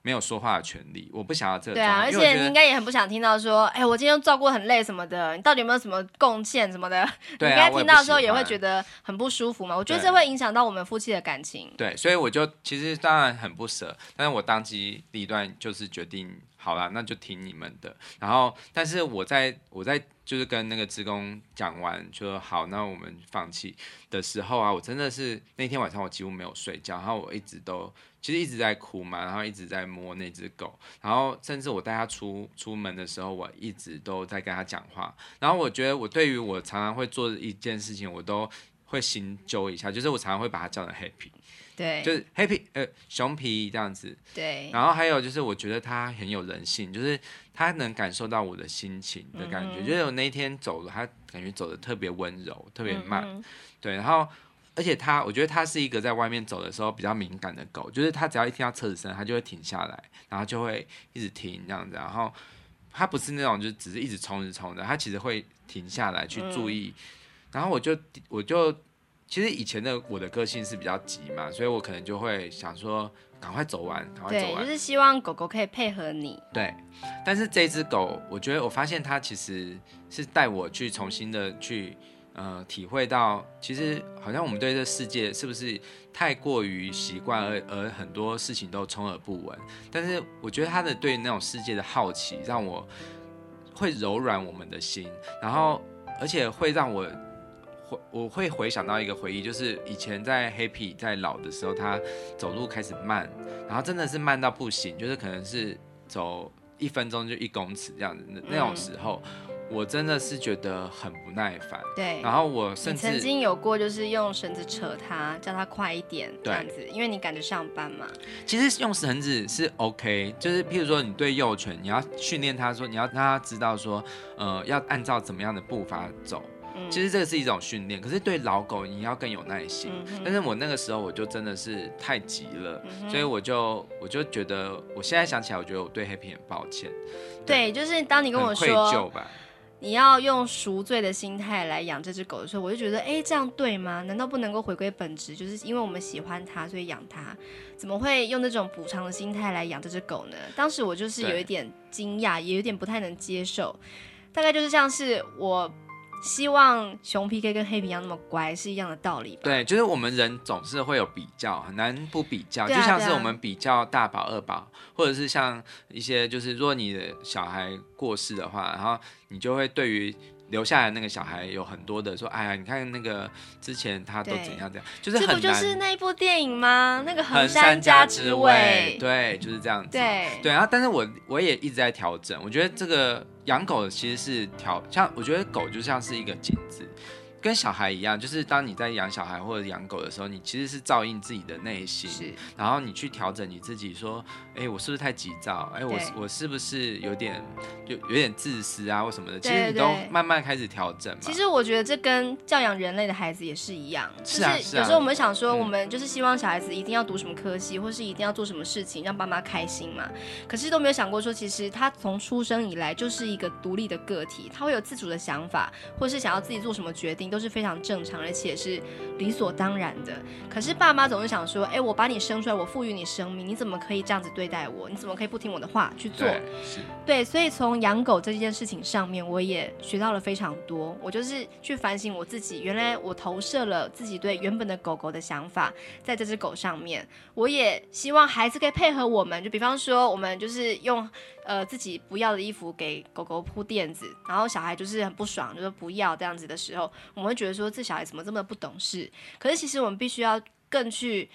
没有说话的权利，我不想要这个。对啊，而且你应该也很不想听到说，哎，我今天照顾很累什么的，你到底有没有什么贡献什么的？对啊，你应该听到的时候也会觉得很不舒服嘛。我，我觉得这会影响到我们夫妻的感情。对，所以我就其实当然很不舍，但是我当机立断就是决定。好了，那就听你们的。然后，但是我在我在就是跟那个职工讲完，就说好，那我们放弃的时候啊，我真的是那天晚上我几乎没有睡觉，然后我一直都其实一直在哭嘛，然后一直在摸那只狗，然后甚至我带它出出门的时候，我一直都在跟它讲话。然后我觉得我对于我常常会做的一件事情，我都会心揪一下，就是我常常会把它叫成 Happy。对，就是 happy 呃熊皮这样子，对，然后还有就是我觉得他很有人性，就是他能感受到我的心情的感觉，嗯、就是我那一天走了，他感觉走的特别温柔，特别慢，嗯、对，然后而且它，我觉得它是一个在外面走的时候比较敏感的狗，就是它只要一听到车子声，它就会停下来，然后就会一直停这样子，然后它不是那种就只是一直冲着冲的，它其实会停下来去注意，嗯、然后我就我就。其实以前的我的个性是比较急嘛，所以我可能就会想说赶快走完，赶快走完。对，就是希望狗狗可以配合你。对，但是这只狗，我觉得我发现它其实是带我去重新的去呃体会到，其实好像我们对这世界是不是太过于习惯，而而很多事情都充耳不闻。但是我觉得它的对那种世界的好奇，让我会柔软我们的心，然后而且会让我。我会回想到一个回忆，就是以前在 Happy 在老的时候，他走路开始慢，然后真的是慢到不行，就是可能是走一分钟就一公尺这样子。那种时候，我真的是觉得很不耐烦。对，然后我甚至曾经有过，就是用绳子扯他，叫他快一点这样子，因为你赶着上班嘛。其实用绳子是 OK，就是譬如说你对幼犬，你要训练他说，你要让他知道说，呃，要按照怎么样的步伐走。其实这个是一种训练，可是对老狗你要更有耐心。嗯、但是我那个时候我就真的是太急了，嗯、所以我就我就觉得，我现在想起来，我觉得我对 Happy 很抱歉。对，对就是当你跟我说，愧疚吧，你要用赎罪的心态来养这只狗的时候，我就觉得，哎，这样对吗？难道不能够回归本质？就是因为我们喜欢它，所以养它，怎么会用那种补偿的心态来养这只狗呢？当时我就是有一点惊讶，也有点不太能接受。大概就是像是我。希望熊 PK 跟黑皮一样那么乖是一样的道理吧？对，就是我们人总是会有比较，很难不比较。啊、就像是我们比较大宝、二宝，或者是像一些，就是如果你的小孩过世的话，然后你就会对于。留下来那个小孩有很多的说，哎呀，你看那个之前他都怎样怎样，就是。这不就是那一部电影吗？那个横山家之位，对，就是这样子。对对，然后但是我我也一直在调整，我觉得这个养狗其实是调，像我觉得狗就像是一个镜子。跟小孩一样，就是当你在养小孩或者养狗的时候，你其实是照应自己的内心，是然后你去调整你自己，说，哎，我是不是太急躁？哎，我我是不是有点有有点自私啊，或什么的？其实你都慢慢开始调整嘛。其实我觉得这跟教养人类的孩子也是一样，是啊，就是有时候我们想说，我们就是希望小孩子一定要读什么科系，嗯、或是一定要做什么事情让爸妈开心嘛。可是都没有想过说，其实他从出生以来就是一个独立的个体，他会有自主的想法，或是想要自己做什么决定。都是非常正常，而且是理所当然的。可是爸妈总是想说：“哎，我把你生出来，我赋予你生命，你怎么可以这样子对待我？你怎么可以不听我的话去做？”对，对，所以从养狗这件事情上面，我也学到了非常多。我就是去反省我自己，原来我投射了自己对原本的狗狗的想法在这只狗上面。我也希望孩子可以配合我们，就比方说，我们就是用。呃，自己不要的衣服给狗狗铺垫子，然后小孩就是很不爽，就说不要这样子的时候，我们会觉得说，这小孩怎么这么不懂事？可是其实我们必须要更去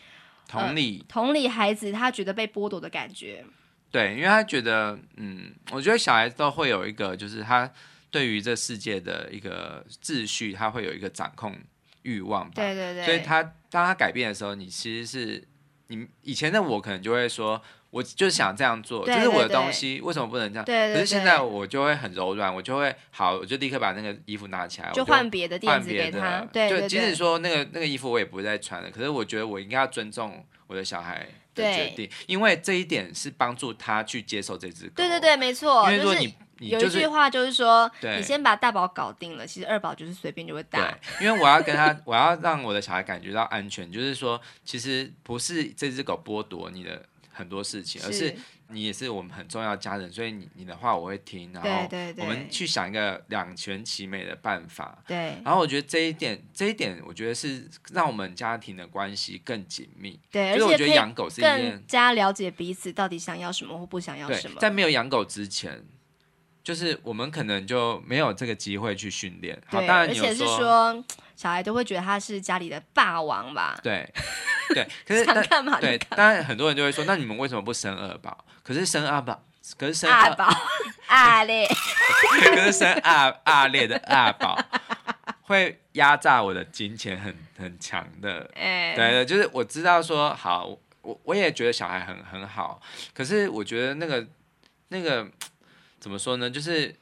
同理、呃、同理孩子他觉得被剥夺的感觉。对，因为他觉得，嗯，我觉得小孩子都会有一个，就是他对于这世界的一个秩序，他会有一个掌控欲望吧。对对对。所以他当他改变的时候，你其实是你以前的我可能就会说。我就想这样做，这是我的东西，为什么不能这样？对，可是现在我就会很柔软，我就会好，我就立刻把那个衣服拿起来，就换别的垫子给他。对，就即使说那个那个衣服我也不会再穿了，可是我觉得我应该要尊重我的小孩的决定，因为这一点是帮助他去接受这只狗。对对对，没错。因为说你。就是有一句话就是说，你先把大宝搞定了，其实二宝就是随便就会打。对，因为我要跟他，我要让我的小孩感觉到安全，就是说，其实不是这只狗剥夺你的很多事情，而是你也是我们很重要的家人，所以你你的话我会听，然后我们去想一个两全其美的办法。对，然后我觉得这一点，这一点我觉得是让我们家庭的关系更紧密。对，而且我觉得养狗是一件更加了解彼此到底想要什么或不想要什么。在没有养狗之前。就是我们可能就没有这个机会去训练，好，当然而且是说小孩都会觉得他是家里的霸王吧？对，对，可是想干嘛？对，当然很多人就会说，那你们为什么不生二宝？可是生二宝，可是生二宝，二列，可是生二二列的二宝会压榨我的金钱很很强的，哎，对对，就是我知道说好，我我也觉得小孩很很好，可是我觉得那个那个。怎么说呢？就是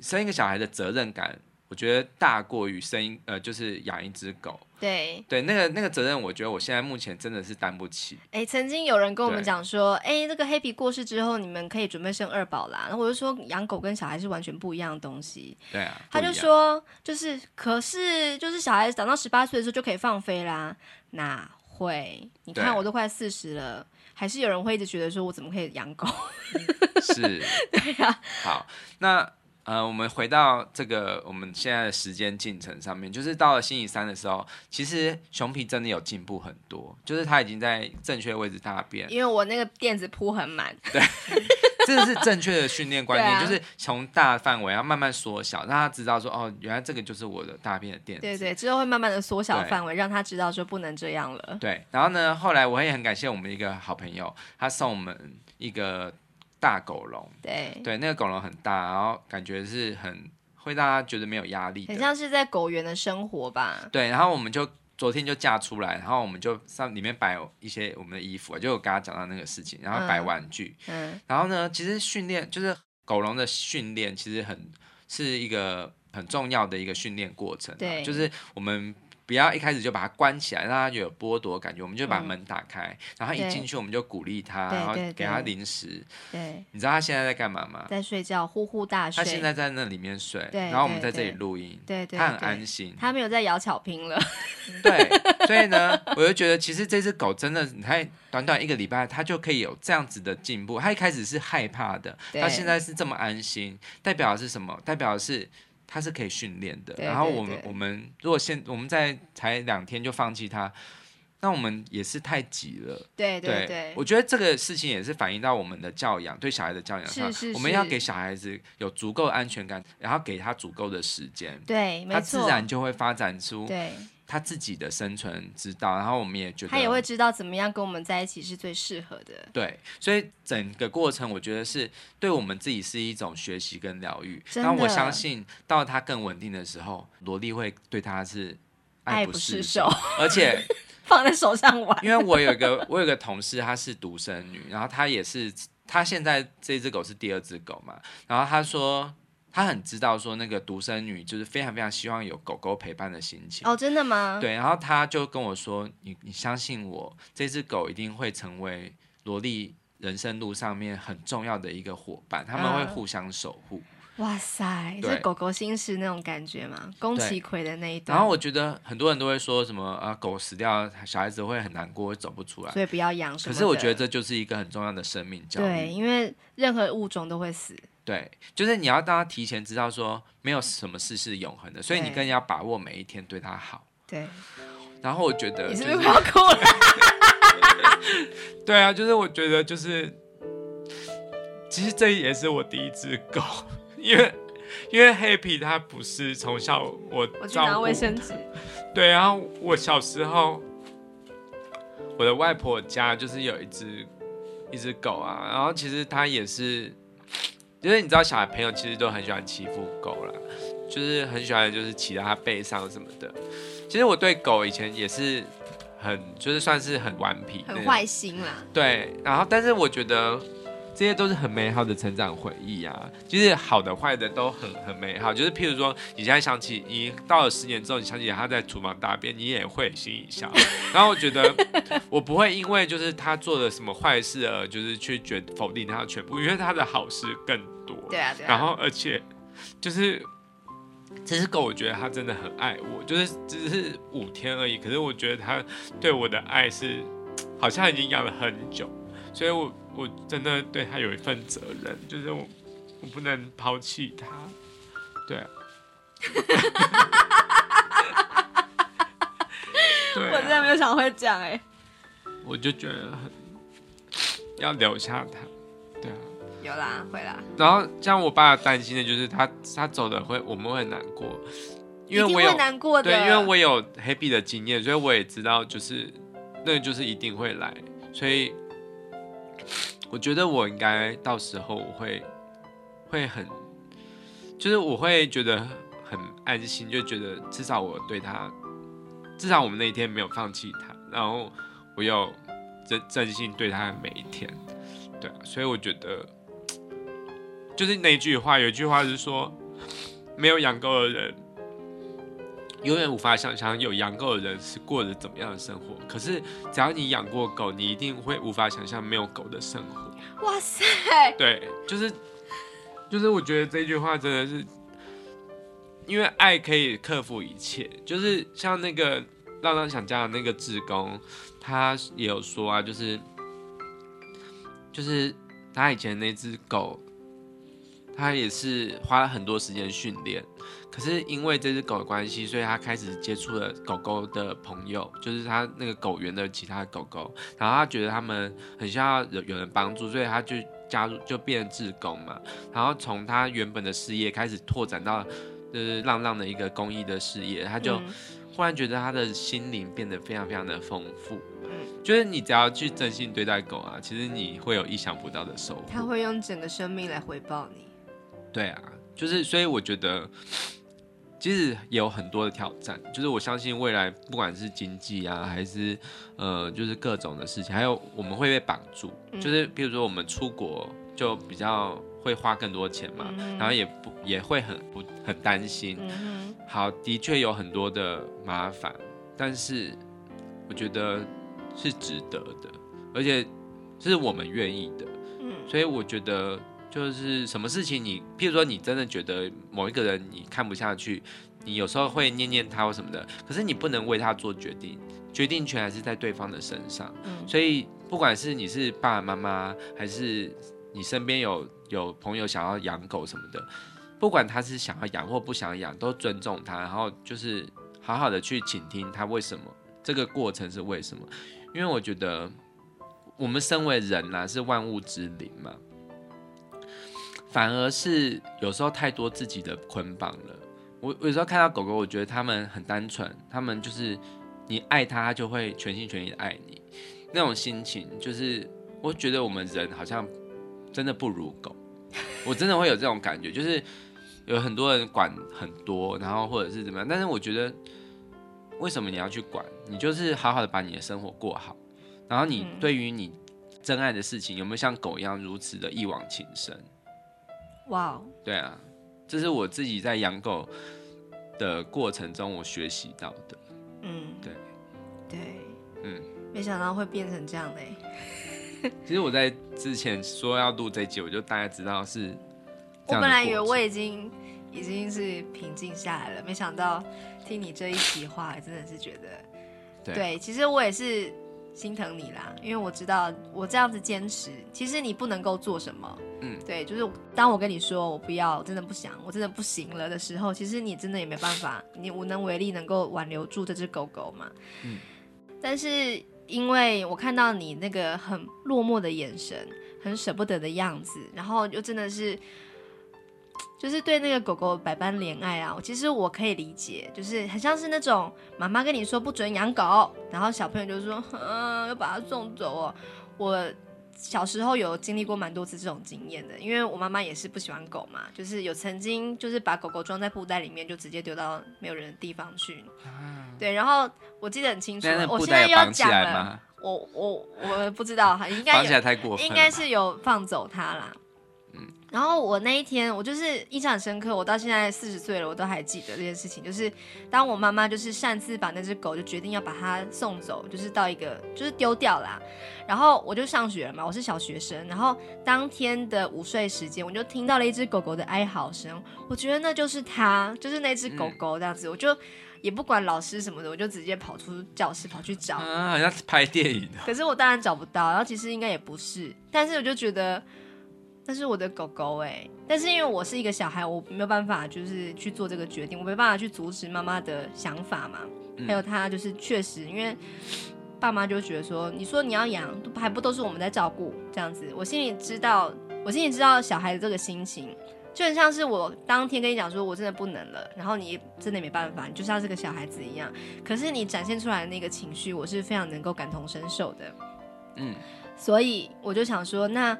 生一个小孩的责任感，我觉得大过于生一呃，就是养一只狗。对对，那个那个责任，我觉得我现在目前真的是担不起。哎，曾经有人跟我们讲说，哎，那个黑皮过世之后，你们可以准备生二宝啦。然后我就说，养狗跟小孩是完全不一样的东西。对啊。他就说，就是可是就是小孩长到十八岁的时候就可以放飞啦？哪会？你看我都快四十了。还是有人会一直觉得说，我怎么可以养狗？是，对呀、啊。好，那呃，我们回到这个我们现在的时间进程上面，就是到了星期三的时候，其实熊皮真的有进步很多，就是他已经在正确位置大便。因为我那个垫子铺很满。对。这是正确的训练观念，啊、就是从大范围要慢慢缩小，让他知道说，哦，原来这个就是我的大便的垫子。对对，之后会慢慢的缩小范围，让他知道说不能这样了。对，然后呢，后来我也很感谢我们一个好朋友，他送我们一个大狗笼。对对，那个狗笼很大，然后感觉是很会让他觉得没有压力，很像是在狗园的生活吧。对，然后我们就。昨天就嫁出来，然后我们就上里面摆一些我们的衣服，就我刚刚讲到那个事情，然后摆玩具，嗯，嗯，然后呢，其实训练就是狗笼的训练，其实很是一个很重要的一个训练过程，对，就是我们。不要一开始就把它关起来，让它有剥夺感觉。我们就把门打开，嗯、然后一进去我们就鼓励它，然后给它零食。对，你知道它现在在干嘛吗？在睡觉，呼呼大睡。它现在在那里面睡，然后我们在这里录音。它很安心。它没有在咬巧拼了。对，所以呢，我就觉得其实这只狗真的，你看短短一个礼拜，它就可以有这样子的进步。它一开始是害怕的，它现在是这么安心，代表的是什么？代表的是。它是可以训练的，然后我们我们如果现我们在才两天就放弃它，那我们也是太急了。对对对，我觉得这个事情也是反映到我们的教养，对小孩的教养上，是是是，我们要给小孩子有足够安全感，然后给他足够的时间，对，他自然就会发展出对。他自己的生存之道，然后我们也觉得他也会知道怎么样跟我们在一起是最适合的。对，所以整个过程我觉得是对我们自己是一种学习跟疗愈。然后我相信到他更稳定的时候，萝莉会对他是爱不释手，而且 放在手上玩。因为我有一个我有一个同事，她是独生女，然后她也是，她现在这只狗是第二只狗嘛，然后她说。他很知道说那个独生女就是非常非常希望有狗狗陪伴的心情哦，真的吗？对，然后他就跟我说：“你你相信我，这只狗一定会成为萝莉人生路上面很重要的一个伙伴，他们会互相守护。”哇塞，是狗狗心事那种感觉吗？宫崎葵的那一段。然后我觉得很多人都会说什么啊，狗死掉，小孩子会很难过，会走不出来，所以不要养。可是我觉得这就是一个很重要的生命教育。对，因为任何物种都会死。对，就是你要让他提前知道说，没有什么事是永恒的，所以你更要把握每一天，对他好。对。然后我觉得，就是，你是不是要哭了？对啊，就是我觉得，就是其实这也是我第一只狗，因为因为黑皮它不是从小我照顾，我去拿卫生纸。对，然后我小时候，我的外婆家就是有一只一只狗啊，然后其实它也是。就是你知道，小孩朋友其实都很喜欢欺负狗啦，就是很喜欢，就是骑在它背上什么的。其实我对狗以前也是很，就是算是很顽皮、很坏心啦。对，然后但是我觉得这些都是很美好的成长回忆啊，就是好的坏的都很很美好。就是譬如说，你现在想起你到了十年之后，你想起他在厨房大便，你也会心一笑。然后我觉得我不会因为就是他做了什么坏事而就是去觉否定他的全部，因为他的好事更多。对啊，对啊。然后而且就是这只狗，我觉得它真的很爱我，就是只是五天而已，可是我觉得它对我的爱是好像已经养了很久，所以我。我真的对他有一份责任，就是我我不能抛弃他，对啊，对啊，我真的没有想会讲哎，我就觉得很要留下他，对啊，有啦，会啦。然后像我爸担心的就是他他走的会我们会很难过，因为我有难过的，对，因为我有黑币的经验，所以我也知道就是那就是一定会来，所以。我觉得我应该到时候我会会很，就是我会觉得很安心，就觉得至少我对他，至少我们那一天没有放弃他，然后我有真真心对他的每一天，对，所以我觉得就是那句话，有一句话是说，没有养狗的人。永远无法想象有养狗的人是过着怎么样的生活。可是，只要你养过狗，你一定会无法想象没有狗的生活。哇塞！对，就是，就是，我觉得这句话真的是，因为爱可以克服一切。就是像那个浪浪想家的那个志工，他也有说啊，就是，就是他以前那只狗，他也是花了很多时间训练。可是因为这只狗的关系，所以他开始接触了狗狗的朋友，就是他那个狗园的其他狗狗。然后他觉得他们很需要有有人帮助，所以他就加入，就变成志工嘛。然后从他原本的事业开始拓展到，就是浪浪的一个公益的事业，他就忽然觉得他的心灵变得非常非常的丰富。嗯，就是你只要去真心对待狗啊，其实你会有意想不到的收获。他会用整个生命来回报你。对啊，就是所以我觉得。其实也有很多的挑战，就是我相信未来不管是经济啊，还是呃，就是各种的事情，还有我们会被绑住，嗯、就是比如说我们出国就比较会花更多钱嘛，嗯、然后也不也会很不很担心。嗯、好，的确有很多的麻烦，但是我觉得是值得的，而且是我们愿意的。嗯，所以我觉得。就是什么事情你，你譬如说你真的觉得某一个人你看不下去，你有时候会念念他或什么的，可是你不能为他做决定，决定权还是在对方的身上。嗯，所以不管是你是爸爸妈妈，还是你身边有有朋友想要养狗什么的，不管他是想要养或不想养，都尊重他，然后就是好好的去倾听他为什么，这个过程是为什么？因为我觉得我们身为人呐、啊，是万物之灵嘛。反而是有时候太多自己的捆绑了。我有时候看到狗狗，我觉得他们很单纯，他们就是你爱它，它就会全心全意的爱你。那种心情，就是我觉得我们人好像真的不如狗。我真的会有这种感觉，就是有很多人管很多，然后或者是怎么样。但是我觉得，为什么你要去管？你就是好好的把你的生活过好。然后你对于你真爱的事情，有没有像狗一样如此的一往情深？哇，Wow. 对啊，这是我自己在养狗的过程中我学习到的。嗯，对，对，嗯，没想到会变成这样的。其实我在之前说要录这集，我就大概知道是。我本来以为我已经已经是平静下来了，没想到听你这一席话，真的是觉得，对，对，其实我也是。心疼你啦，因为我知道我这样子坚持，其实你不能够做什么。嗯，对，就是当我跟你说我不要，我真的不想，我真的不行了的时候，其实你真的也没办法，你无能为力，能够挽留住这只狗狗嘛。嗯，但是因为我看到你那个很落寞的眼神，很舍不得的样子，然后又真的是。就是对那个狗狗百般怜爱啊，其实我可以理解，就是很像是那种妈妈跟你说不准养狗，然后小朋友就说，嗯，要把它送走哦。我小时候有经历过蛮多次这种经验的，因为我妈妈也是不喜欢狗嘛，就是有曾经就是把狗狗装在布袋里面，就直接丢到没有人的地方去。对，然后我记得很清楚，我现在又要讲了，我我我不知道，应该绑起来太过分，应该是有放走它啦。嗯，然后我那一天，我就是印象很深刻，我到现在四十岁了，我都还记得这件事情。就是当我妈妈就是擅自把那只狗就决定要把它送走，就是到一个就是丢掉啦。然后我就上学了嘛，我是小学生。然后当天的午睡时间，我就听到了一只狗狗的哀嚎声。我觉得那就是它，就是那只狗狗这样子。嗯、我就也不管老师什么的，我就直接跑出教室跑去找。啊，好像拍电影的。可是我当然找不到，然后其实应该也不是，但是我就觉得。那是我的狗狗哎、欸，但是因为我是一个小孩，我没有办法就是去做这个决定，我没办法去阻止妈妈的想法嘛。嗯、还有他就是确实，因为爸妈就觉得说，你说你要养，还不都是我们在照顾这样子。我心里知道，我心里知道小孩的这个心情，就很像是我当天跟你讲说我真的不能了，然后你真的没办法，你就像是个小孩子一样。可是你展现出来的那个情绪，我是非常能够感同身受的。嗯，所以我就想说那。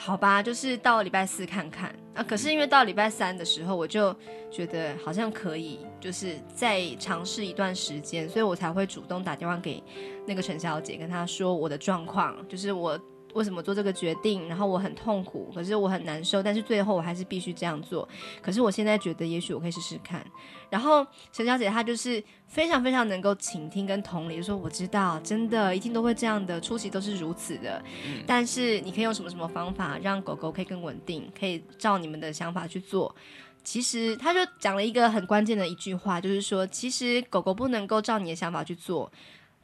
好吧，就是到礼拜四看看啊。可是因为到礼拜三的时候，我就觉得好像可以，就是再尝试一段时间，所以我才会主动打电话给那个陈小姐，跟她说我的状况，就是我。为什么做这个决定？然后我很痛苦，可是我很难受，但是最后我还是必须这样做。可是我现在觉得，也许我可以试试看。然后陈小姐她就是非常非常能够倾听跟同理，就说我知道，真的一定都会这样的，初期都是如此的。嗯。但是你可以用什么什么方法让狗狗可以更稳定，可以照你们的想法去做。其实他就讲了一个很关键的一句话，就是说，其实狗狗不能够照你的想法去做。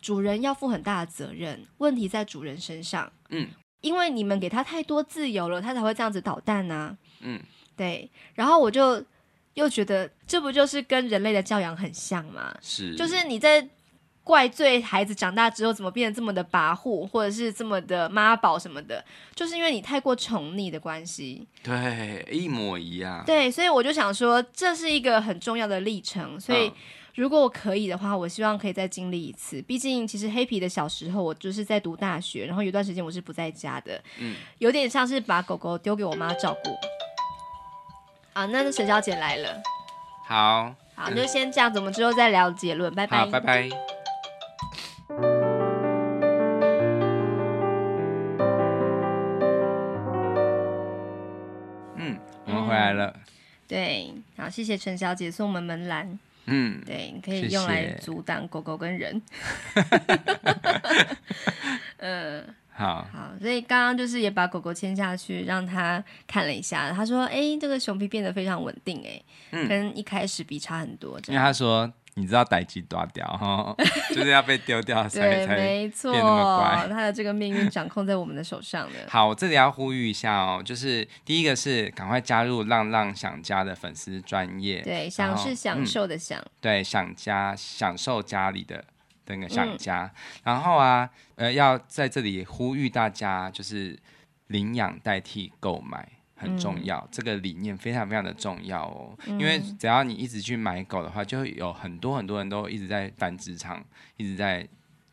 主人要负很大的责任，问题在主人身上。嗯，因为你们给他太多自由了，他才会这样子捣蛋呐。嗯，对。然后我就又觉得，这不就是跟人类的教养很像吗？是，就是你在怪罪孩子长大之后怎么变得这么的跋扈，或者是这么的妈宝什么的，就是因为你太过宠溺的关系。对，一模一样。对，所以我就想说，这是一个很重要的历程，所以。嗯如果我可以的话，我希望可以再经历一次。毕竟，其实黑皮的小时候，我就是在读大学，然后有段时间我是不在家的，嗯，有点像是把狗狗丢给我妈照顾。啊，那沈小姐来了，好，好，那就先这样子，我们之后再聊结论，拜拜，好，拜拜。嗯，我们回来了。嗯、对，好，谢谢陈小姐送我们门栏。嗯，对，你可以用来阻挡狗狗跟人。嗯，好，好，所以刚刚就是也把狗狗牵下去，让他看了一下，他说：“哎，这个熊皮变得非常稳定，哎，嗯，跟一开始比差很多。”因为他说。你知道逮鸡抓掉哈，就是要被丢掉才才变那么乖。他的这个命运掌控在我们的手上的。好，我这里要呼吁一下哦，就是第一个是赶快加入浪浪想家的粉丝专业。对，享是享受的享。嗯、对，想家享受家里的那个想家。嗯、然后啊，呃，要在这里呼吁大家，就是领养代替购买。很重要，嗯、这个理念非常非常的重要哦。嗯、因为只要你一直去买狗的话，就会有很多很多人都一直在繁殖场，一直在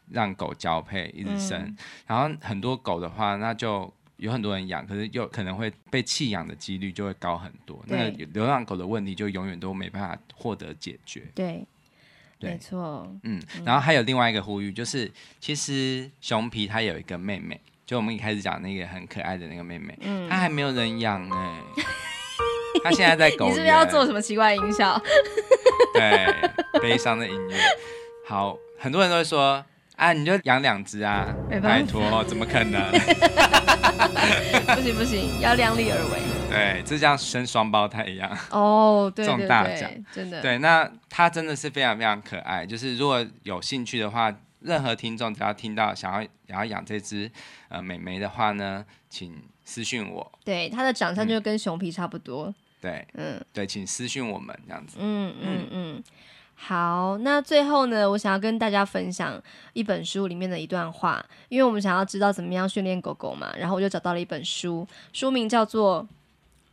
让狗交配，一直生。嗯、然后很多狗的话，那就有很多人养，可是又可能会被弃养的几率就会高很多。那个流浪狗的问题就永远都没办法获得解决。对，对没错。嗯，然后还有另外一个呼吁，就是其实熊皮它有一个妹妹。就我们一开始讲那个很可爱的那个妹妹，嗯，她还没有人养哎，她现在在狗园。你是不是要做什么奇怪的音效？对，悲伤的音乐。好，很多人都会说啊，你就养两只啊，拜托，怎么可能？不行不行，要量力而为。对，就像生双胞胎一样哦，对，中大奖，真的。对，那她真的是非常非常可爱。就是如果有兴趣的话。任何听众只要听到想要想要养这只呃美眉的话呢，请私讯我。对，它的长相就跟熊皮差不多。嗯、对，嗯，对，请私讯我们这样子。嗯嗯嗯。好，那最后呢，我想要跟大家分享一本书里面的一段话，因为我们想要知道怎么样训练狗狗嘛，然后我就找到了一本书，书名叫做《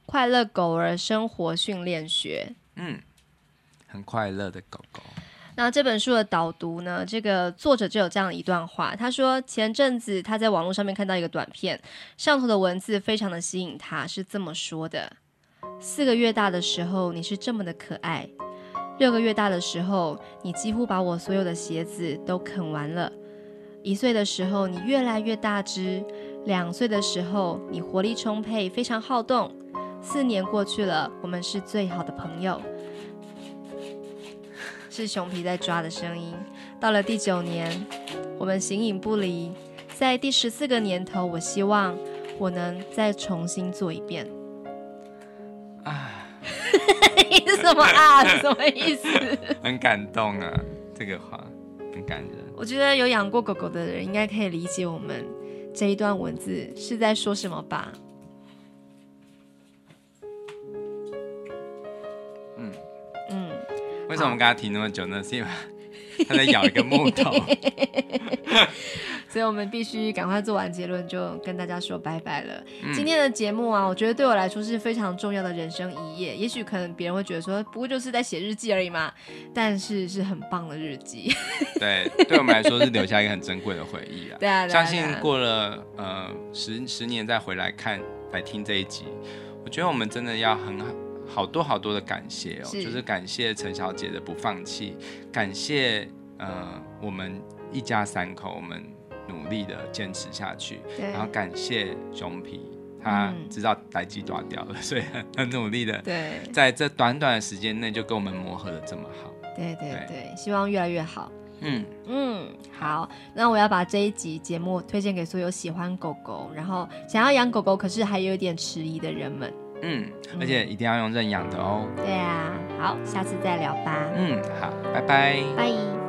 快乐狗儿生活训练学》。嗯，很快乐的狗狗。那这本书的导读呢，这个作者就有这样一段话，他说前阵子他在网络上面看到一个短片，上头的文字非常的吸引他，是这么说的：四个月大的时候你是这么的可爱，六个月大的时候你几乎把我所有的鞋子都啃完了，一岁的时候你越来越大只，两岁的时候你活力充沛，非常好动。四年过去了，我们是最好的朋友。是熊皮在抓的声音。到了第九年，我们形影不离。在第十四个年头，我希望我能再重新做一遍。啊，是什么啊？什么意思？很感动啊，这个话很感人。我觉得有养过狗狗的人应该可以理解我们这一段文字是在说什么吧。为什么我们跟他停那么久呢？是因为 他在咬一个木头，所以我们必须赶快做完结论，就跟大家说拜拜了。嗯、今天的节目啊，我觉得对我来说是非常重要的人生一页。也许可能别人会觉得说，不过就是在写日记而已嘛，但是是很棒的日记。对，对我们来说是留下一个很珍贵的回忆啊。对啊，相信过了呃十十年再回来看来听这一集，我觉得我们真的要很好。好多好多的感谢哦，是。就是感谢陈小姐的不放弃，感谢呃我们一家三口我们努力的坚持下去，然后感谢熊皮，他知道代志大条了，所以很很努力的，对，在这短短的时间内就跟我们磨合的这么好，对对对，对希望越来越好，嗯。嗯，好，那我要把这一集节目推荐给所有喜欢狗狗，然后想要养狗狗可是还有一点迟疑的人们。嗯，而且一定要用认养的哦。对啊，好，下次再聊吧。嗯，好，拜拜。拜。